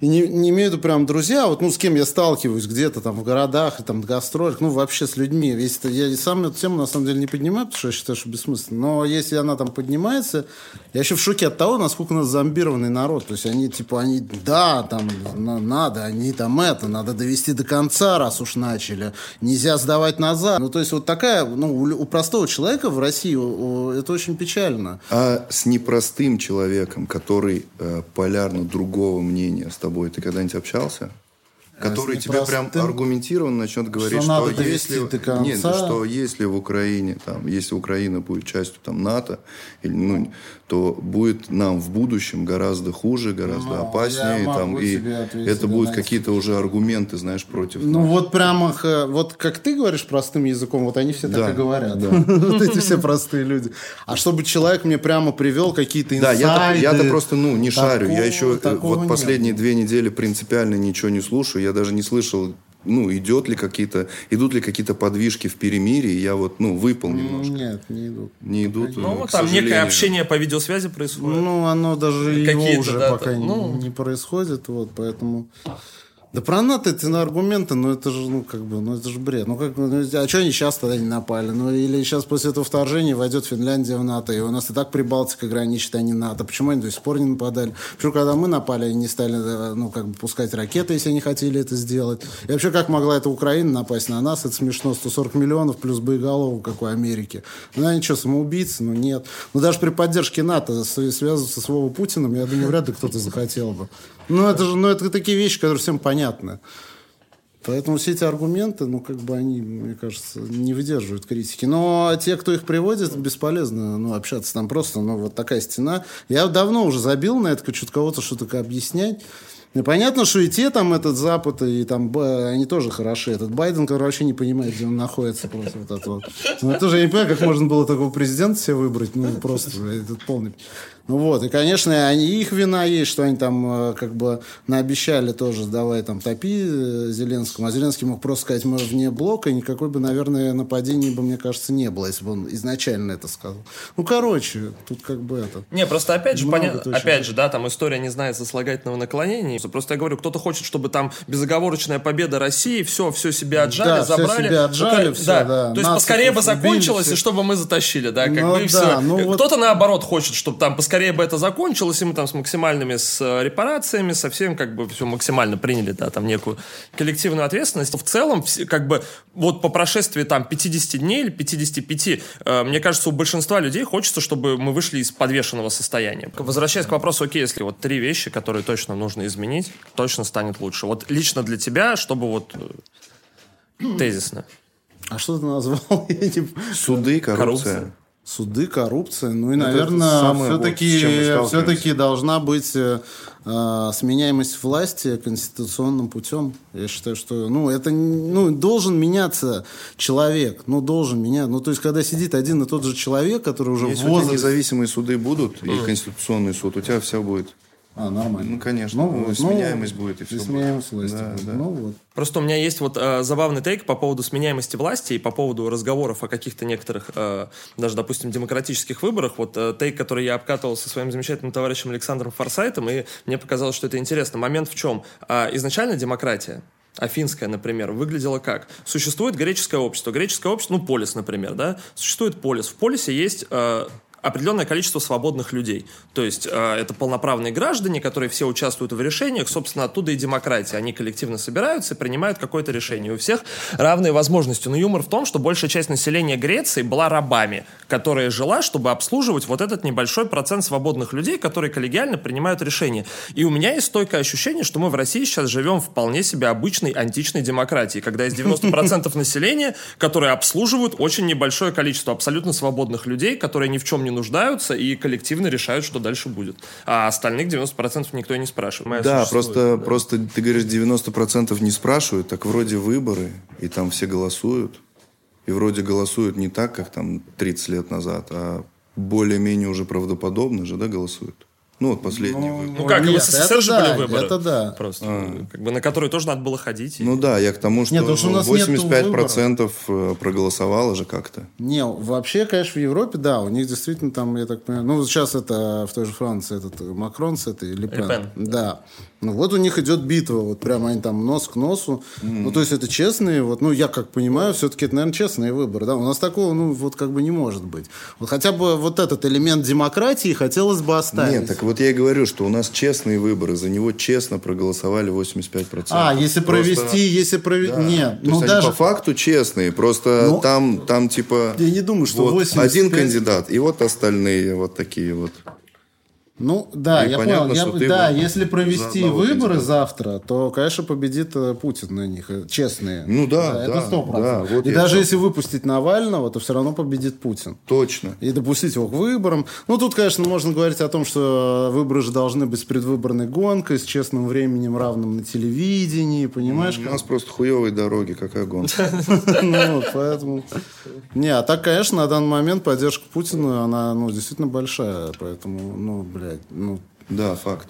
и не, не имею в виду прям друзья, вот, ну, с кем я сталкиваюсь где-то там в городах, и там, гастролях, ну, вообще с людьми. Весь это, я сам эту тему, на самом деле, не поднимаю, потому что я считаю, что бессмысленно. Но если она там поднимается, я еще в шоке от того, насколько у нас зомбированный народ. То есть они, типа, они, да, там, на- надо, они там это, надо довести до конца, раз уж начали. Нельзя сдавать назад. Ну, то есть вот такая, ну, у, у простого человека в России у- у- это очень печально. А с непростым человеком, который э, полярно другого мнения с тобой, ты когда-нибудь общался? Который тебе прям аргументированно начнет говорить, Что что, если, до конца. Нет, что если в Украине, там, если Украина будет частью там, НАТО, или, ну, то будет нам в будущем гораздо хуже, гораздо Ну, опаснее. Там, и это будут какие-то уже аргументы, знаешь, против Ну нас. вот прямо, вот как ты говоришь простым языком, вот они все так Да, и говорят. да. Вот эти все простые люди. А чтобы человек мне прямо привел какие-то Да, инсайды. я-то, я-то просто, ну, не шарю. Я еще э, вот последние две недели принципиально ничего не слушаю. Я даже не слышал, ну, идет ли какие-то, идут ли какие-то подвижки в перемирии. Я вот, ну, выпал Ну, немножко. Нет, не идут. Не идут. Ну, э, вот к там некое сожалению. общение по видеосвязи происходит. Ну, оно даже его уже да, пока ну. не происходит, вот, поэтому... Да про НАТО это на аргументы, ну это же, ну как бы, ну это же бред. Ну как, ну, а что они сейчас тогда не напали? Ну или сейчас после этого вторжения войдет Финляндия в НАТО, и у нас и так Прибалтика граничит, а не НАТО. Почему они до сих пор не нападали? Почему когда мы напали, они не стали, э, ну как бы, пускать ракеты, если они хотели это сделать? И вообще, как могла эта Украина напасть на нас? Это смешно, 140 миллионов плюс боеголовок, как у Америки. Ну они что, самоубийцы? Ну нет. Ну даже при поддержке НАТО связываться с Вовой Путиным, я думаю, вряд ли кто-то захотел бы. Ну это же, ну это такие вещи, которые всем понятны. Поэтому все эти аргументы, ну, как бы они, мне кажется, не выдерживают критики. Но те, кто их приводит, бесполезно ну, общаться. Там просто, ну, вот такая стена. Я давно уже забил на это, что-то кого-то что-то объяснять. И понятно, что и те там, этот Запад, и там, они тоже хороши. Этот Байден, который вообще не понимает, где он находится. Просто вот это вот. Ну, я тоже я не понимаю, как можно было такого президента себе выбрать. Ну, просто, этот полный... Ну вот, и, конечно, они, их вина есть, что они там э, как бы наобещали тоже, давай там топи э, Зеленскому, а Зеленский мог просто сказать, мы вне блока, и никакой бы, наверное, нападения бы, мне кажется, не было, если бы он изначально это сказал. Ну, короче, тут как бы это... Не, просто опять же, Много поня- точно. опять же, да, там история не знает сослагательного наклонения. Просто я говорю, кто-то хочет, чтобы там безоговорочная победа России, все, все себе отжали, Да, забрали. себе отжали, Ну, всё, да. да. То есть поскорее бы закончилось, и чтобы мы затащили, да, как Ну бы да, все. ну вот- Кто-то наоборот хочет, чтобы там поскорее бы это закончилось, и мы там с максимальными с э, репарациями, совсем как бы все максимально приняли, да, там некую коллективную ответственность. В целом, как бы, вот по прошествии там 50 дней или 55, э, мне кажется, у большинства людей хочется, чтобы мы вышли из подвешенного состояния. Возвращаясь к вопросу, окей, если вот три вещи, которые точно нужно изменить, точно станет лучше. Вот лично для тебя, чтобы вот э, тезисно. А что ты назвал? Суды, коррупция. Коррупция. Суды, коррупция. Ну и, Это наверное, вот, все-таки, сталкиваемся. все-таки должна быть э, э, сменяемость власти конституционным путем. Я считаю, что ну, это ну, должен меняться человек. Ну, должен меняться. Ну, то есть, когда сидит один и тот же человек, который уже Если в у тебя независимые суды будут, и конституционный суд, у тебя все будет. А, нормально. Ну, конечно. Ну, сменяемость будет, и будет. Сменяемость власти. Да, будет. да. Ну, вот. Просто у меня есть вот э, забавный тейк по поводу сменяемости власти и по поводу разговоров о каких-то некоторых, э, даже, допустим, демократических выборах. Вот э, тейк, который я обкатывал со своим замечательным товарищем Александром Форсайтом, и мне показалось, что это интересно. Момент в чем? А, изначально демократия, Афинская, например, выглядела как? Существует греческое общество. Греческое общество, ну, полис, например, да? Существует полис. В полисе есть э, определенное количество свободных людей. То есть э, это полноправные граждане, которые все участвуют в решениях. Собственно, оттуда и демократия. Они коллективно собираются и принимают какое-то решение. У всех равные возможности. Но юмор в том, что большая часть населения Греции была рабами, которая жила, чтобы обслуживать вот этот небольшой процент свободных людей, которые коллегиально принимают решения. И у меня есть стойкое ощущение, что мы в России сейчас живем вполне себе обычной античной демократии, когда есть 90% населения, которые обслуживают очень небольшое количество абсолютно свободных людей, которые ни в чем не нуждаются и коллективно решают, что дальше будет. А остальных 90% никто и не спрашивает. Моя Да, просто, да. просто ты говоришь, 90% не спрашивают, так вроде выборы, и там все голосуют. И вроде голосуют не так, как там 30 лет назад, а более-менее уже правдоподобно же, да, голосуют. Ну, вот последний выбор. Ну как, и в Нет, СССР это же да, были выборы. это да. Просто, как бы, на которые тоже надо было ходить. и- Ну да, я к тому, что Нет, потому что у нас нету 85% э, проголосовало же как-то. Не, вообще, конечно, в Европе, да, у них действительно там, я так понимаю, ну, сейчас это в той же Франции этот Макрон с этой Ле Пен. Ле Пен, Да. Ну, вот у них идет битва, вот прямо они там нос к носу. Ну, то есть это честные, вот, ну, я как понимаю, все-таки это, наверное, честный выбор, да. У нас такого, ну, вот как бы не может быть. Вот хотя бы вот этот элемент демократии хотелось бы оставить. Нет, так вот я и говорю, что у нас честные выборы, за него честно проголосовали 85%. А, если Просто- провести, если провести... Да. Нет, То ну есть даже... по факту честные, просто Ну, там, там типа... я не думаю, что вот 85 один кандидат, и вот остальные вот такие вот. Ну, да, И я понятно, понял. Я что ты да, если провести за выборы кандидата. завтра, то, конечно, победит э, Путин на них. э, Честные. Ну да, Это да, сто да, вот И даже про- если выпустить Навального, то все равно победит Путин. Точно. И допустить его к выборам. Ну, тут, конечно, можно говорить о том, что э, выборы же должны быть с предвыборной гонкой, с честным временем, равным на телевидении, понимаешь? У нас просто хуевые дороги, какая гонка. Ну, поэтому... Не, а так, конечно, на данный момент поддержка Путина, она, ну, действительно большая. Поэтому, ну, блядь, ну... Да, факт.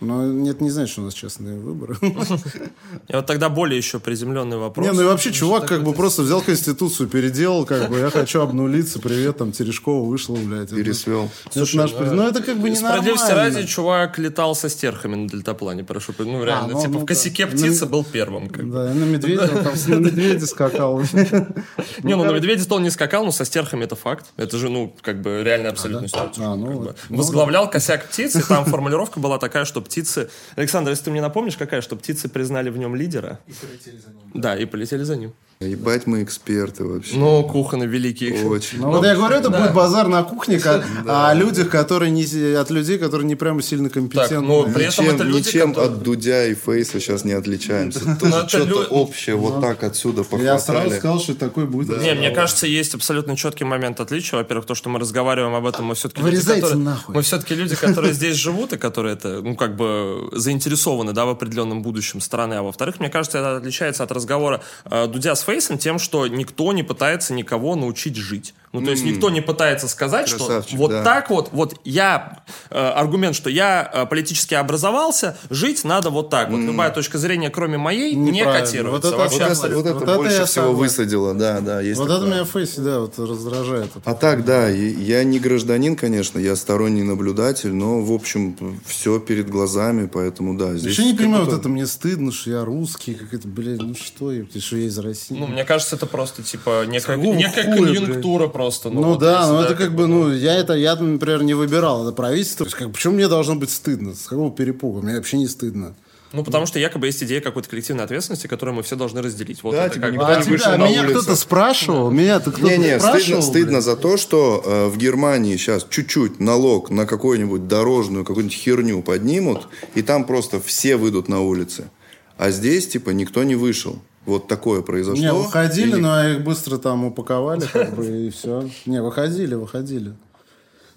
Но нет, не значит, что у нас честные выборы. И вот тогда более еще приземленный вопрос. Не, ну и вообще чувак как бы просто взял Конституцию, переделал, как бы, я хочу обнулиться, привет, там, Терешкова вышла, блядь. Пересвел. Наш приз- Ну, это как бы не Справедливости ради, чувак летал со стерхами на дельтаплане, прошу. Ну, реально, ну, типа ну в косяке Ну, птицы был первым. Да, на медведя, там, на медведя скакал. Не, ну на медведя-то он не скакал, но со стерхами это факт. Это же, ну, как бы реально абсолютно ситуация. А, ну. Ну Возглавлял косяк птиц, и там формулировка была такая, что птицы... Александр, если ты мне напомнишь, какая, что птицы признали в нем лидера. И полетели за ним. Да, и полетели за ним. Ебать мы эксперты вообще. Ну, Куханы великий. Очень. Ну, вот я говорю, это будет базар на кухне ка- о людях, которые не... От людей, которые не прямо сильно компетентны. ну, при этом Ничем, это люди, ничем которые- от Дудя и Фейса сейчас не отличаемся. Ну, Тоже это что-то лю- общее вот так отсюда Я сразу похватали. сказал, что такой будет. Не, мне кажется, есть абсолютно четкий момент отличия. Во-первых, то, что мы разговариваем об этом, мы все-таки Вырезайте которые, нахуй. мы все-таки люди, которые здесь живут и которые это, ну, как бы заинтересованы, да, в определенном будущем страны. А во-вторых, мне кажется, это отличается от разговора э, Дудя с Фейсом тем, что никто не пытается никого научить жить. Ну, то есть никто не пытается сказать, Красавчик, что вот да. так вот, вот я, э, аргумент, что я э, политически образовался, жить надо вот так. Вот любая точка зрения, кроме моей, не котируется. Вот это вообще. Вот это, вот это это больше я всего согласен. высадило, да, да. Есть Вот это такое. меня в фейсе, да, вот раздражает. А так, да, я не гражданин, конечно, я сторонний наблюдатель, но, в общем, все перед глазами, поэтому, да, здесь... Еще не понимаю, вот это мне стыдно, что я русский, как это, блядь, ну что, я, что я из России. Ну, мне кажется, это просто, типа, некая, некая хуя, конъюнктура просто. Ну, вот да, но это как бы, бы, ну, я это, я, например, не выбирал это правительство. То есть, как, почему мне должно быть стыдно? С какого перепуга? Мне вообще не стыдно. Ну, потому что якобы есть идея какой-то коллективной ответственности, которую мы все должны разделить. Вот Да, это типа, как А не тебя, вышел на меня улицу. кто-то спрашивал? Меня ты кто-то Не-не, спрашивал? стыдно, стыдно за то, что э, в Германии сейчас чуть-чуть налог на какую-нибудь дорожную, какую-нибудь херню поднимут, и там просто все выйдут на улицы. А здесь, типа, никто не вышел. Вот такое произошло. Не, выходили, И- но их быстро там упаковали, как бы, и все. Не, выходили, выходили.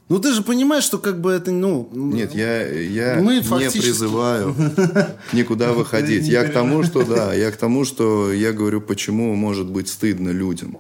Ну, ты же понимаешь, что как бы это, ну... Нет, я, я Мы не фактически- призываю никуда выходить. Я к тому, что да, я к тому, что я говорю, почему может быть стыдно людям.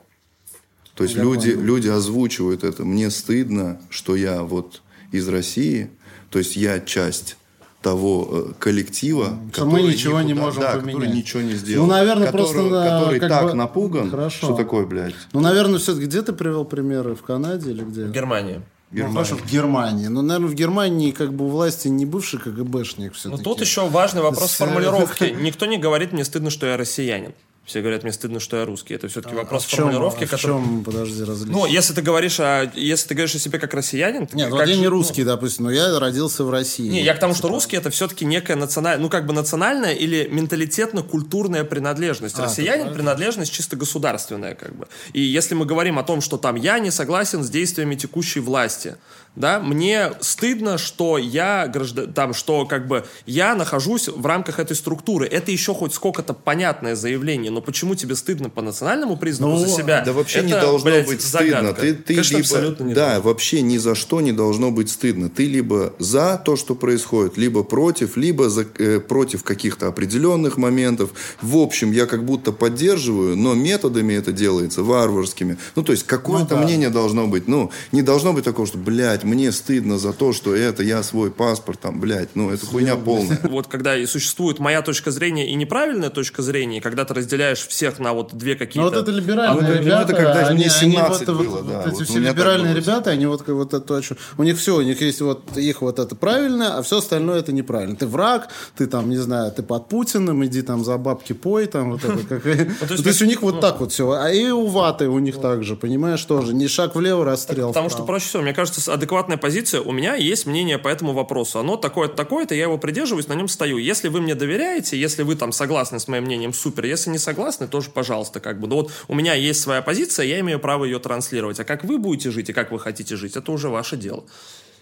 То есть люди, люди озвучивают это. Мне стыдно, что я вот из России, то есть я часть того э, коллектива, Что мы ничего не никуда- можем да, поменять. который ничего не сделал. Ну, наверное, который, просто, который как так бы- напуган, Хорошо. что такое, блядь, Ну, наверное, все-таки где ты привел примеры? В Канаде или где? В Германии. Ну, хорошо, в Германии. Ну, наверное, в Германии как бы у власти не бывший КГБшник все-таки. Ну, тут еще важный вопрос С- формулировки. Никто не говорит, мне стыдно, что я россиянин. Все говорят, мне стыдно, что я русский. Это все-таки вопрос А в чем, формулировки, а в который... чем, подожди, различие? Ну, если ты говоришь о, если ты говоришь о себе как россиянин, ты Нет, как вот я не ну, русский, допустим, но я родился в России. Не, я к тому, что русский это все-таки некая национальная, ну как бы национальная или менталитетно-культурная принадлежность. А, Россиянин принадлежность чисто государственная, как бы. И если мы говорим о том, что там я не согласен с действиями текущей власти, да, мне стыдно, что я граждан, там, что как бы я нахожусь в рамках этой структуры. Это еще хоть сколько-то понятное заявление, но почему тебе стыдно по национальному признаку Ну, за себя? Да вообще Это, не должно блядь, быть загадка. стыдно. Ты, ты Конечно, либо, абсолютно не да, вообще ни за что не должно быть стыдно. Ты либо за то, что происходит, либо против, либо за, э, против каких-то определенных моментов. В общем, я как будто поддерживаю, но методами это делается варварскими. Ну, то есть, какое-то Ну да. мнение должно быть. Ну, не должно быть такого, что, блядь, мне стыдно за то, что это, я свой паспорт, там, блядь, ну, это хуйня полная. Вот когда и существует моя точка зрения и неправильная точка зрения, когда ты разделяешь всех на вот две Ну, какие-то... вот это либеральные Ну, это- ребята, это когда они, мне они 17 вот, было, вот, да, вот вот эти у все либеральные ребята, они вот, вот это, у них все, у них есть вот их вот это правильно, а все остальное это неправильно. Ты враг, ты там, не знаю, ты под Путиным, иди там за бабки пой, там вот это. как- Ну, То есть у них вот так вот все. А и у ваты у них так же, понимаешь, тоже. Не шаг влево, расстрел Потому что проще всего, мне кажется, адекватная позиция, у меня есть мнение по этому вопросу. Оно такое-то, такое-то, я его придерживаюсь, на нем стою. Если вы мне доверяете, если вы там согласны с моим мнением, супер. Если не согласны, тоже пожалуйста, как бы. Но вот у меня есть своя позиция, я имею право ее транслировать. А как вы будете жить и как вы хотите жить, это уже ваше дело.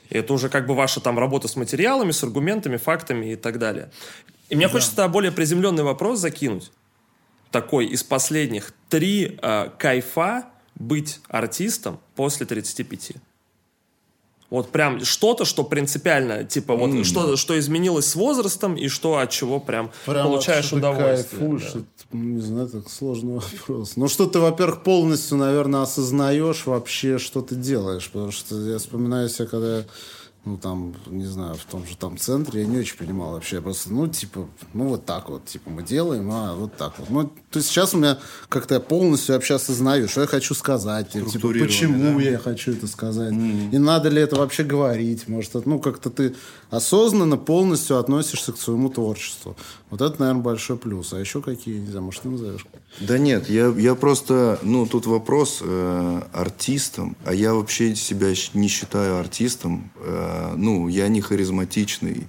И это уже как бы ваша там работа с материалами, с аргументами, фактами и так далее. И мне да. хочется более приземленный вопрос закинуть. Такой из последних. Три э, кайфа быть артистом после 35. Вот прям что-то, что принципиально, типа вот mm. что, что изменилось с возрастом и что от чего прям, прям получаешь удовольствие. Кайфуешь, да. это, не знаю, это сложный вопрос. Ну что ты, во-первых, полностью, наверное, осознаешь вообще, что ты делаешь, потому что я вспоминаю себя, когда я ну, там, не знаю, в том же там центре, я не очень понимал вообще. Просто, ну, типа, ну, вот так вот, типа, мы делаем, а вот так вот. Ну, то есть сейчас у меня как-то я полностью вообще осознаю, что я хочу сказать, типа, почему да? я хочу это сказать, mm-hmm. и надо ли это вообще говорить, может, ну, как-то ты осознанно полностью относишься к своему творчеству. Вот это, наверное, большой плюс. А еще какие, не знаю, может, ты назовешь? Да нет, я, я просто, ну, тут вопрос э, артистом, а я вообще себя не считаю артистом. Э, ну, я не харизматичный,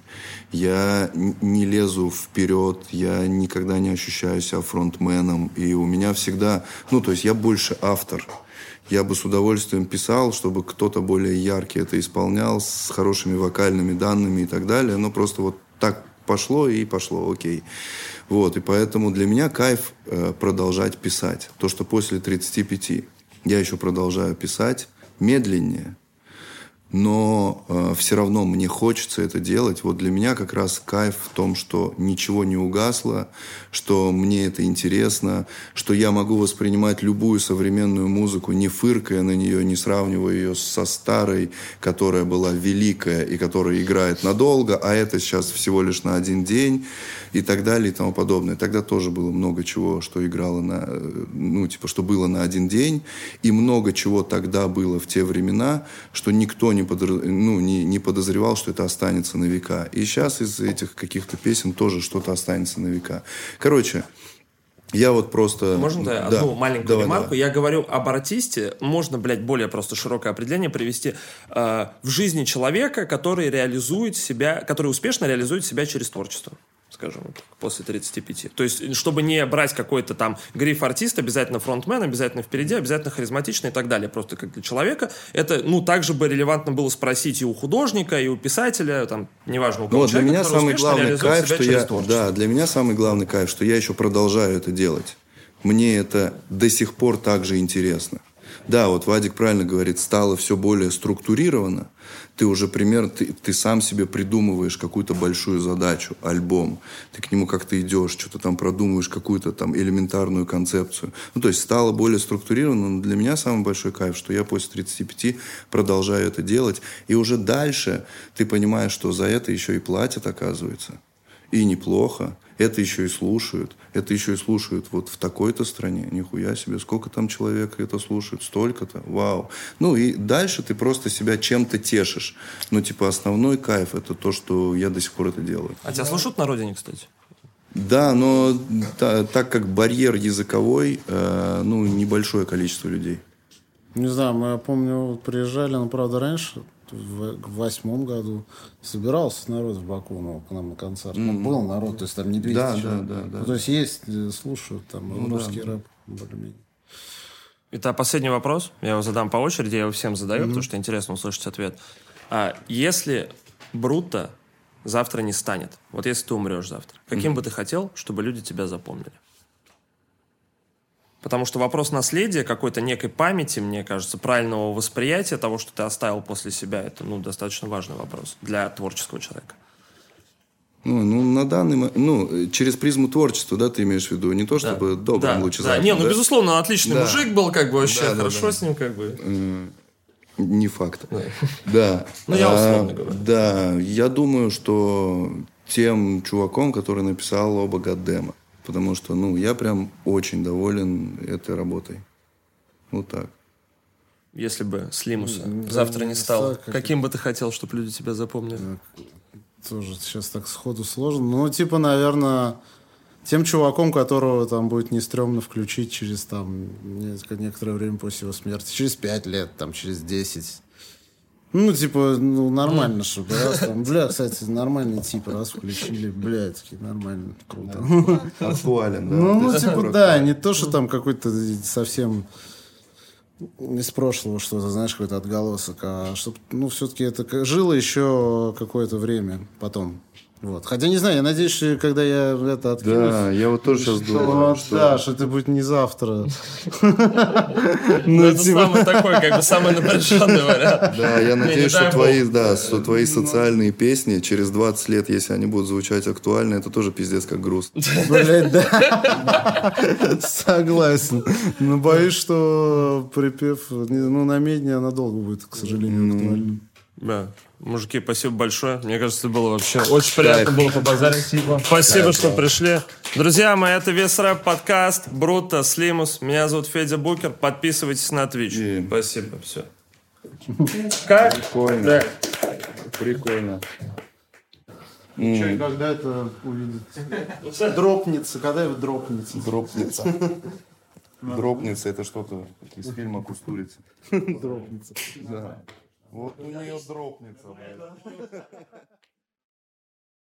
я не лезу вперед, я никогда не ощущаю себя фронтменом, и у меня всегда, ну, то есть я больше автор я бы с удовольствием писал, чтобы кто-то более яркий это исполнял, с хорошими вокальными данными и так далее. Но просто вот так пошло и пошло, окей. Вот, и поэтому для меня кайф э, продолжать писать. То, что после 35 я еще продолжаю писать медленнее, но э, все равно мне хочется это делать. Вот для меня как раз кайф в том, что ничего не угасло, что мне это интересно, что я могу воспринимать любую современную музыку, не фыркая на нее, не сравнивая ее со старой, которая была великая и которая играет надолго, а это сейчас всего лишь на один день и так далее и тому подобное. Тогда тоже было много чего, что играло на, э, ну, типа, что было на один день, и много чего тогда было в те времена, что никто не, подр... ну, не, не подозревал, что это останется на века. И сейчас из этих каких-то песен тоже что-то останется на века. Короче, я вот просто... Можно да, одну маленькую давай, ремарку? Давай. Я говорю об артисте. Можно, блядь, более просто широкое определение привести. Э, в жизни человека, который реализует себя, который успешно реализует себя через творчество скажем, после 35. То есть, чтобы не брать какой-то там гриф артист, обязательно фронтмен, обязательно впереди, обязательно харизматичный и так далее. Просто как для человека. Это, ну, также бы релевантно было спросить и у художника, и у писателя, там, неважно, у кого ну, для меня самый главный кайф, что я, да, для меня самый главный кайф, что я еще продолжаю это делать. Мне это до сих пор также интересно. Да, вот Вадик правильно говорит, стало все более структурировано, ты уже пример, ты, ты сам себе придумываешь какую-то большую задачу, альбом, ты к нему как-то идешь, что-то там продумываешь, какую-то там элементарную концепцию. Ну, то есть стало более структурировано, но для меня самый большой кайф, что я после 35 продолжаю это делать, и уже дальше ты понимаешь, что за это еще и платят, оказывается. И неплохо это еще и слушают, это еще и слушают вот в такой-то стране, нихуя себе, сколько там человек это слушает, столько-то, вау. Ну и дальше ты просто себя чем-то тешишь. Ну типа основной кайф это то, что я до сих пор это делаю. А тебя слушают на родине, кстати? Да, но та, так как барьер языковой, э, ну, небольшое количество людей. Не знаю, мы, я помню, приезжали, но, правда, раньше, в восьмом году собирался народ в Баку ну, к нам на концерт. Mm-hmm. Ну, был народ, то есть там не 200 да, человек. Да, да, да. Ну, то есть есть, э, слушают там ну, русский да. рэп более-менее. Это последний вопрос. Я его задам по очереди, я его всем задаю, mm-hmm. потому что интересно услышать ответ. А если Бруто завтра не станет, вот если ты умрешь завтра, каким mm-hmm. бы ты хотел, чтобы люди тебя запомнили? Потому что вопрос наследия, какой-то некой памяти, мне кажется, правильного восприятия того, что ты оставил после себя, это ну, достаточно важный вопрос для творческого человека. Ну, ну, на данный момент, ну, через призму творчества, да, ты имеешь в виду, не то, чтобы да. добрым да, лучезарным. Да, не, ну, да? безусловно, отличный да. мужик был, как бы, вообще, да, хорошо да, да. с ним, как бы. Не факт. Да. да. Ну, я условно а, говорю. Да, я думаю, что тем чуваком, который написал оба Гаддема потому что, ну, я прям очень доволен этой работой. Вот так. Если бы Слимуса да, завтра не стало, как... каким бы ты хотел, чтобы люди тебя запомнили? Тоже сейчас так сходу сложно. Ну, типа, наверное, тем чуваком, которого там будет не стрёмно включить через там некоторое время после его смерти, через пять лет, там, через десять. Ну, типа, ну, нормально, чтобы раз там, бля, кстати, нормальный тип, раз включили, блядь, такие нормально, круто. Актуален, да. Ну, ну типа, да, не то, что там какой-то совсем из прошлого что-то, знаешь, какой-то отголосок, а чтобы, ну, все-таки это жило еще какое-то время потом. Вот. Хотя не знаю, я надеюсь, что когда я это откинусь, Да, я вот тоже сейчас что, думаю, да, что это будет не завтра. Ну, это самый такой, как бы, самый напряженный вариант. Да, я надеюсь, что твои, да, что твои социальные песни через 20 лет, если они будут звучать актуально, это тоже пиздец как грустно. Блять, да. Согласен. Но боюсь, что припев, ну, на медне надолго будет, к сожалению, актуальным. Да. Мужики, спасибо большое. Мне кажется, это было вообще очень приятно было побазарить. Спасибо. Спасибо, что пришли. Друзья мои, это весь рэп подкаст. Бруто, Слимус. Меня зовут Федя Букер. Подписывайтесь на Twitch. И- Спасибо. Все. Как? Прикольно. Да. Прикольно. Когда это увидит? Дропнется, когда это дропнется? Дропница. Дропница это что-то из фильма Кустурица. Дропнется. Да. Вот у нее дропница, блядь.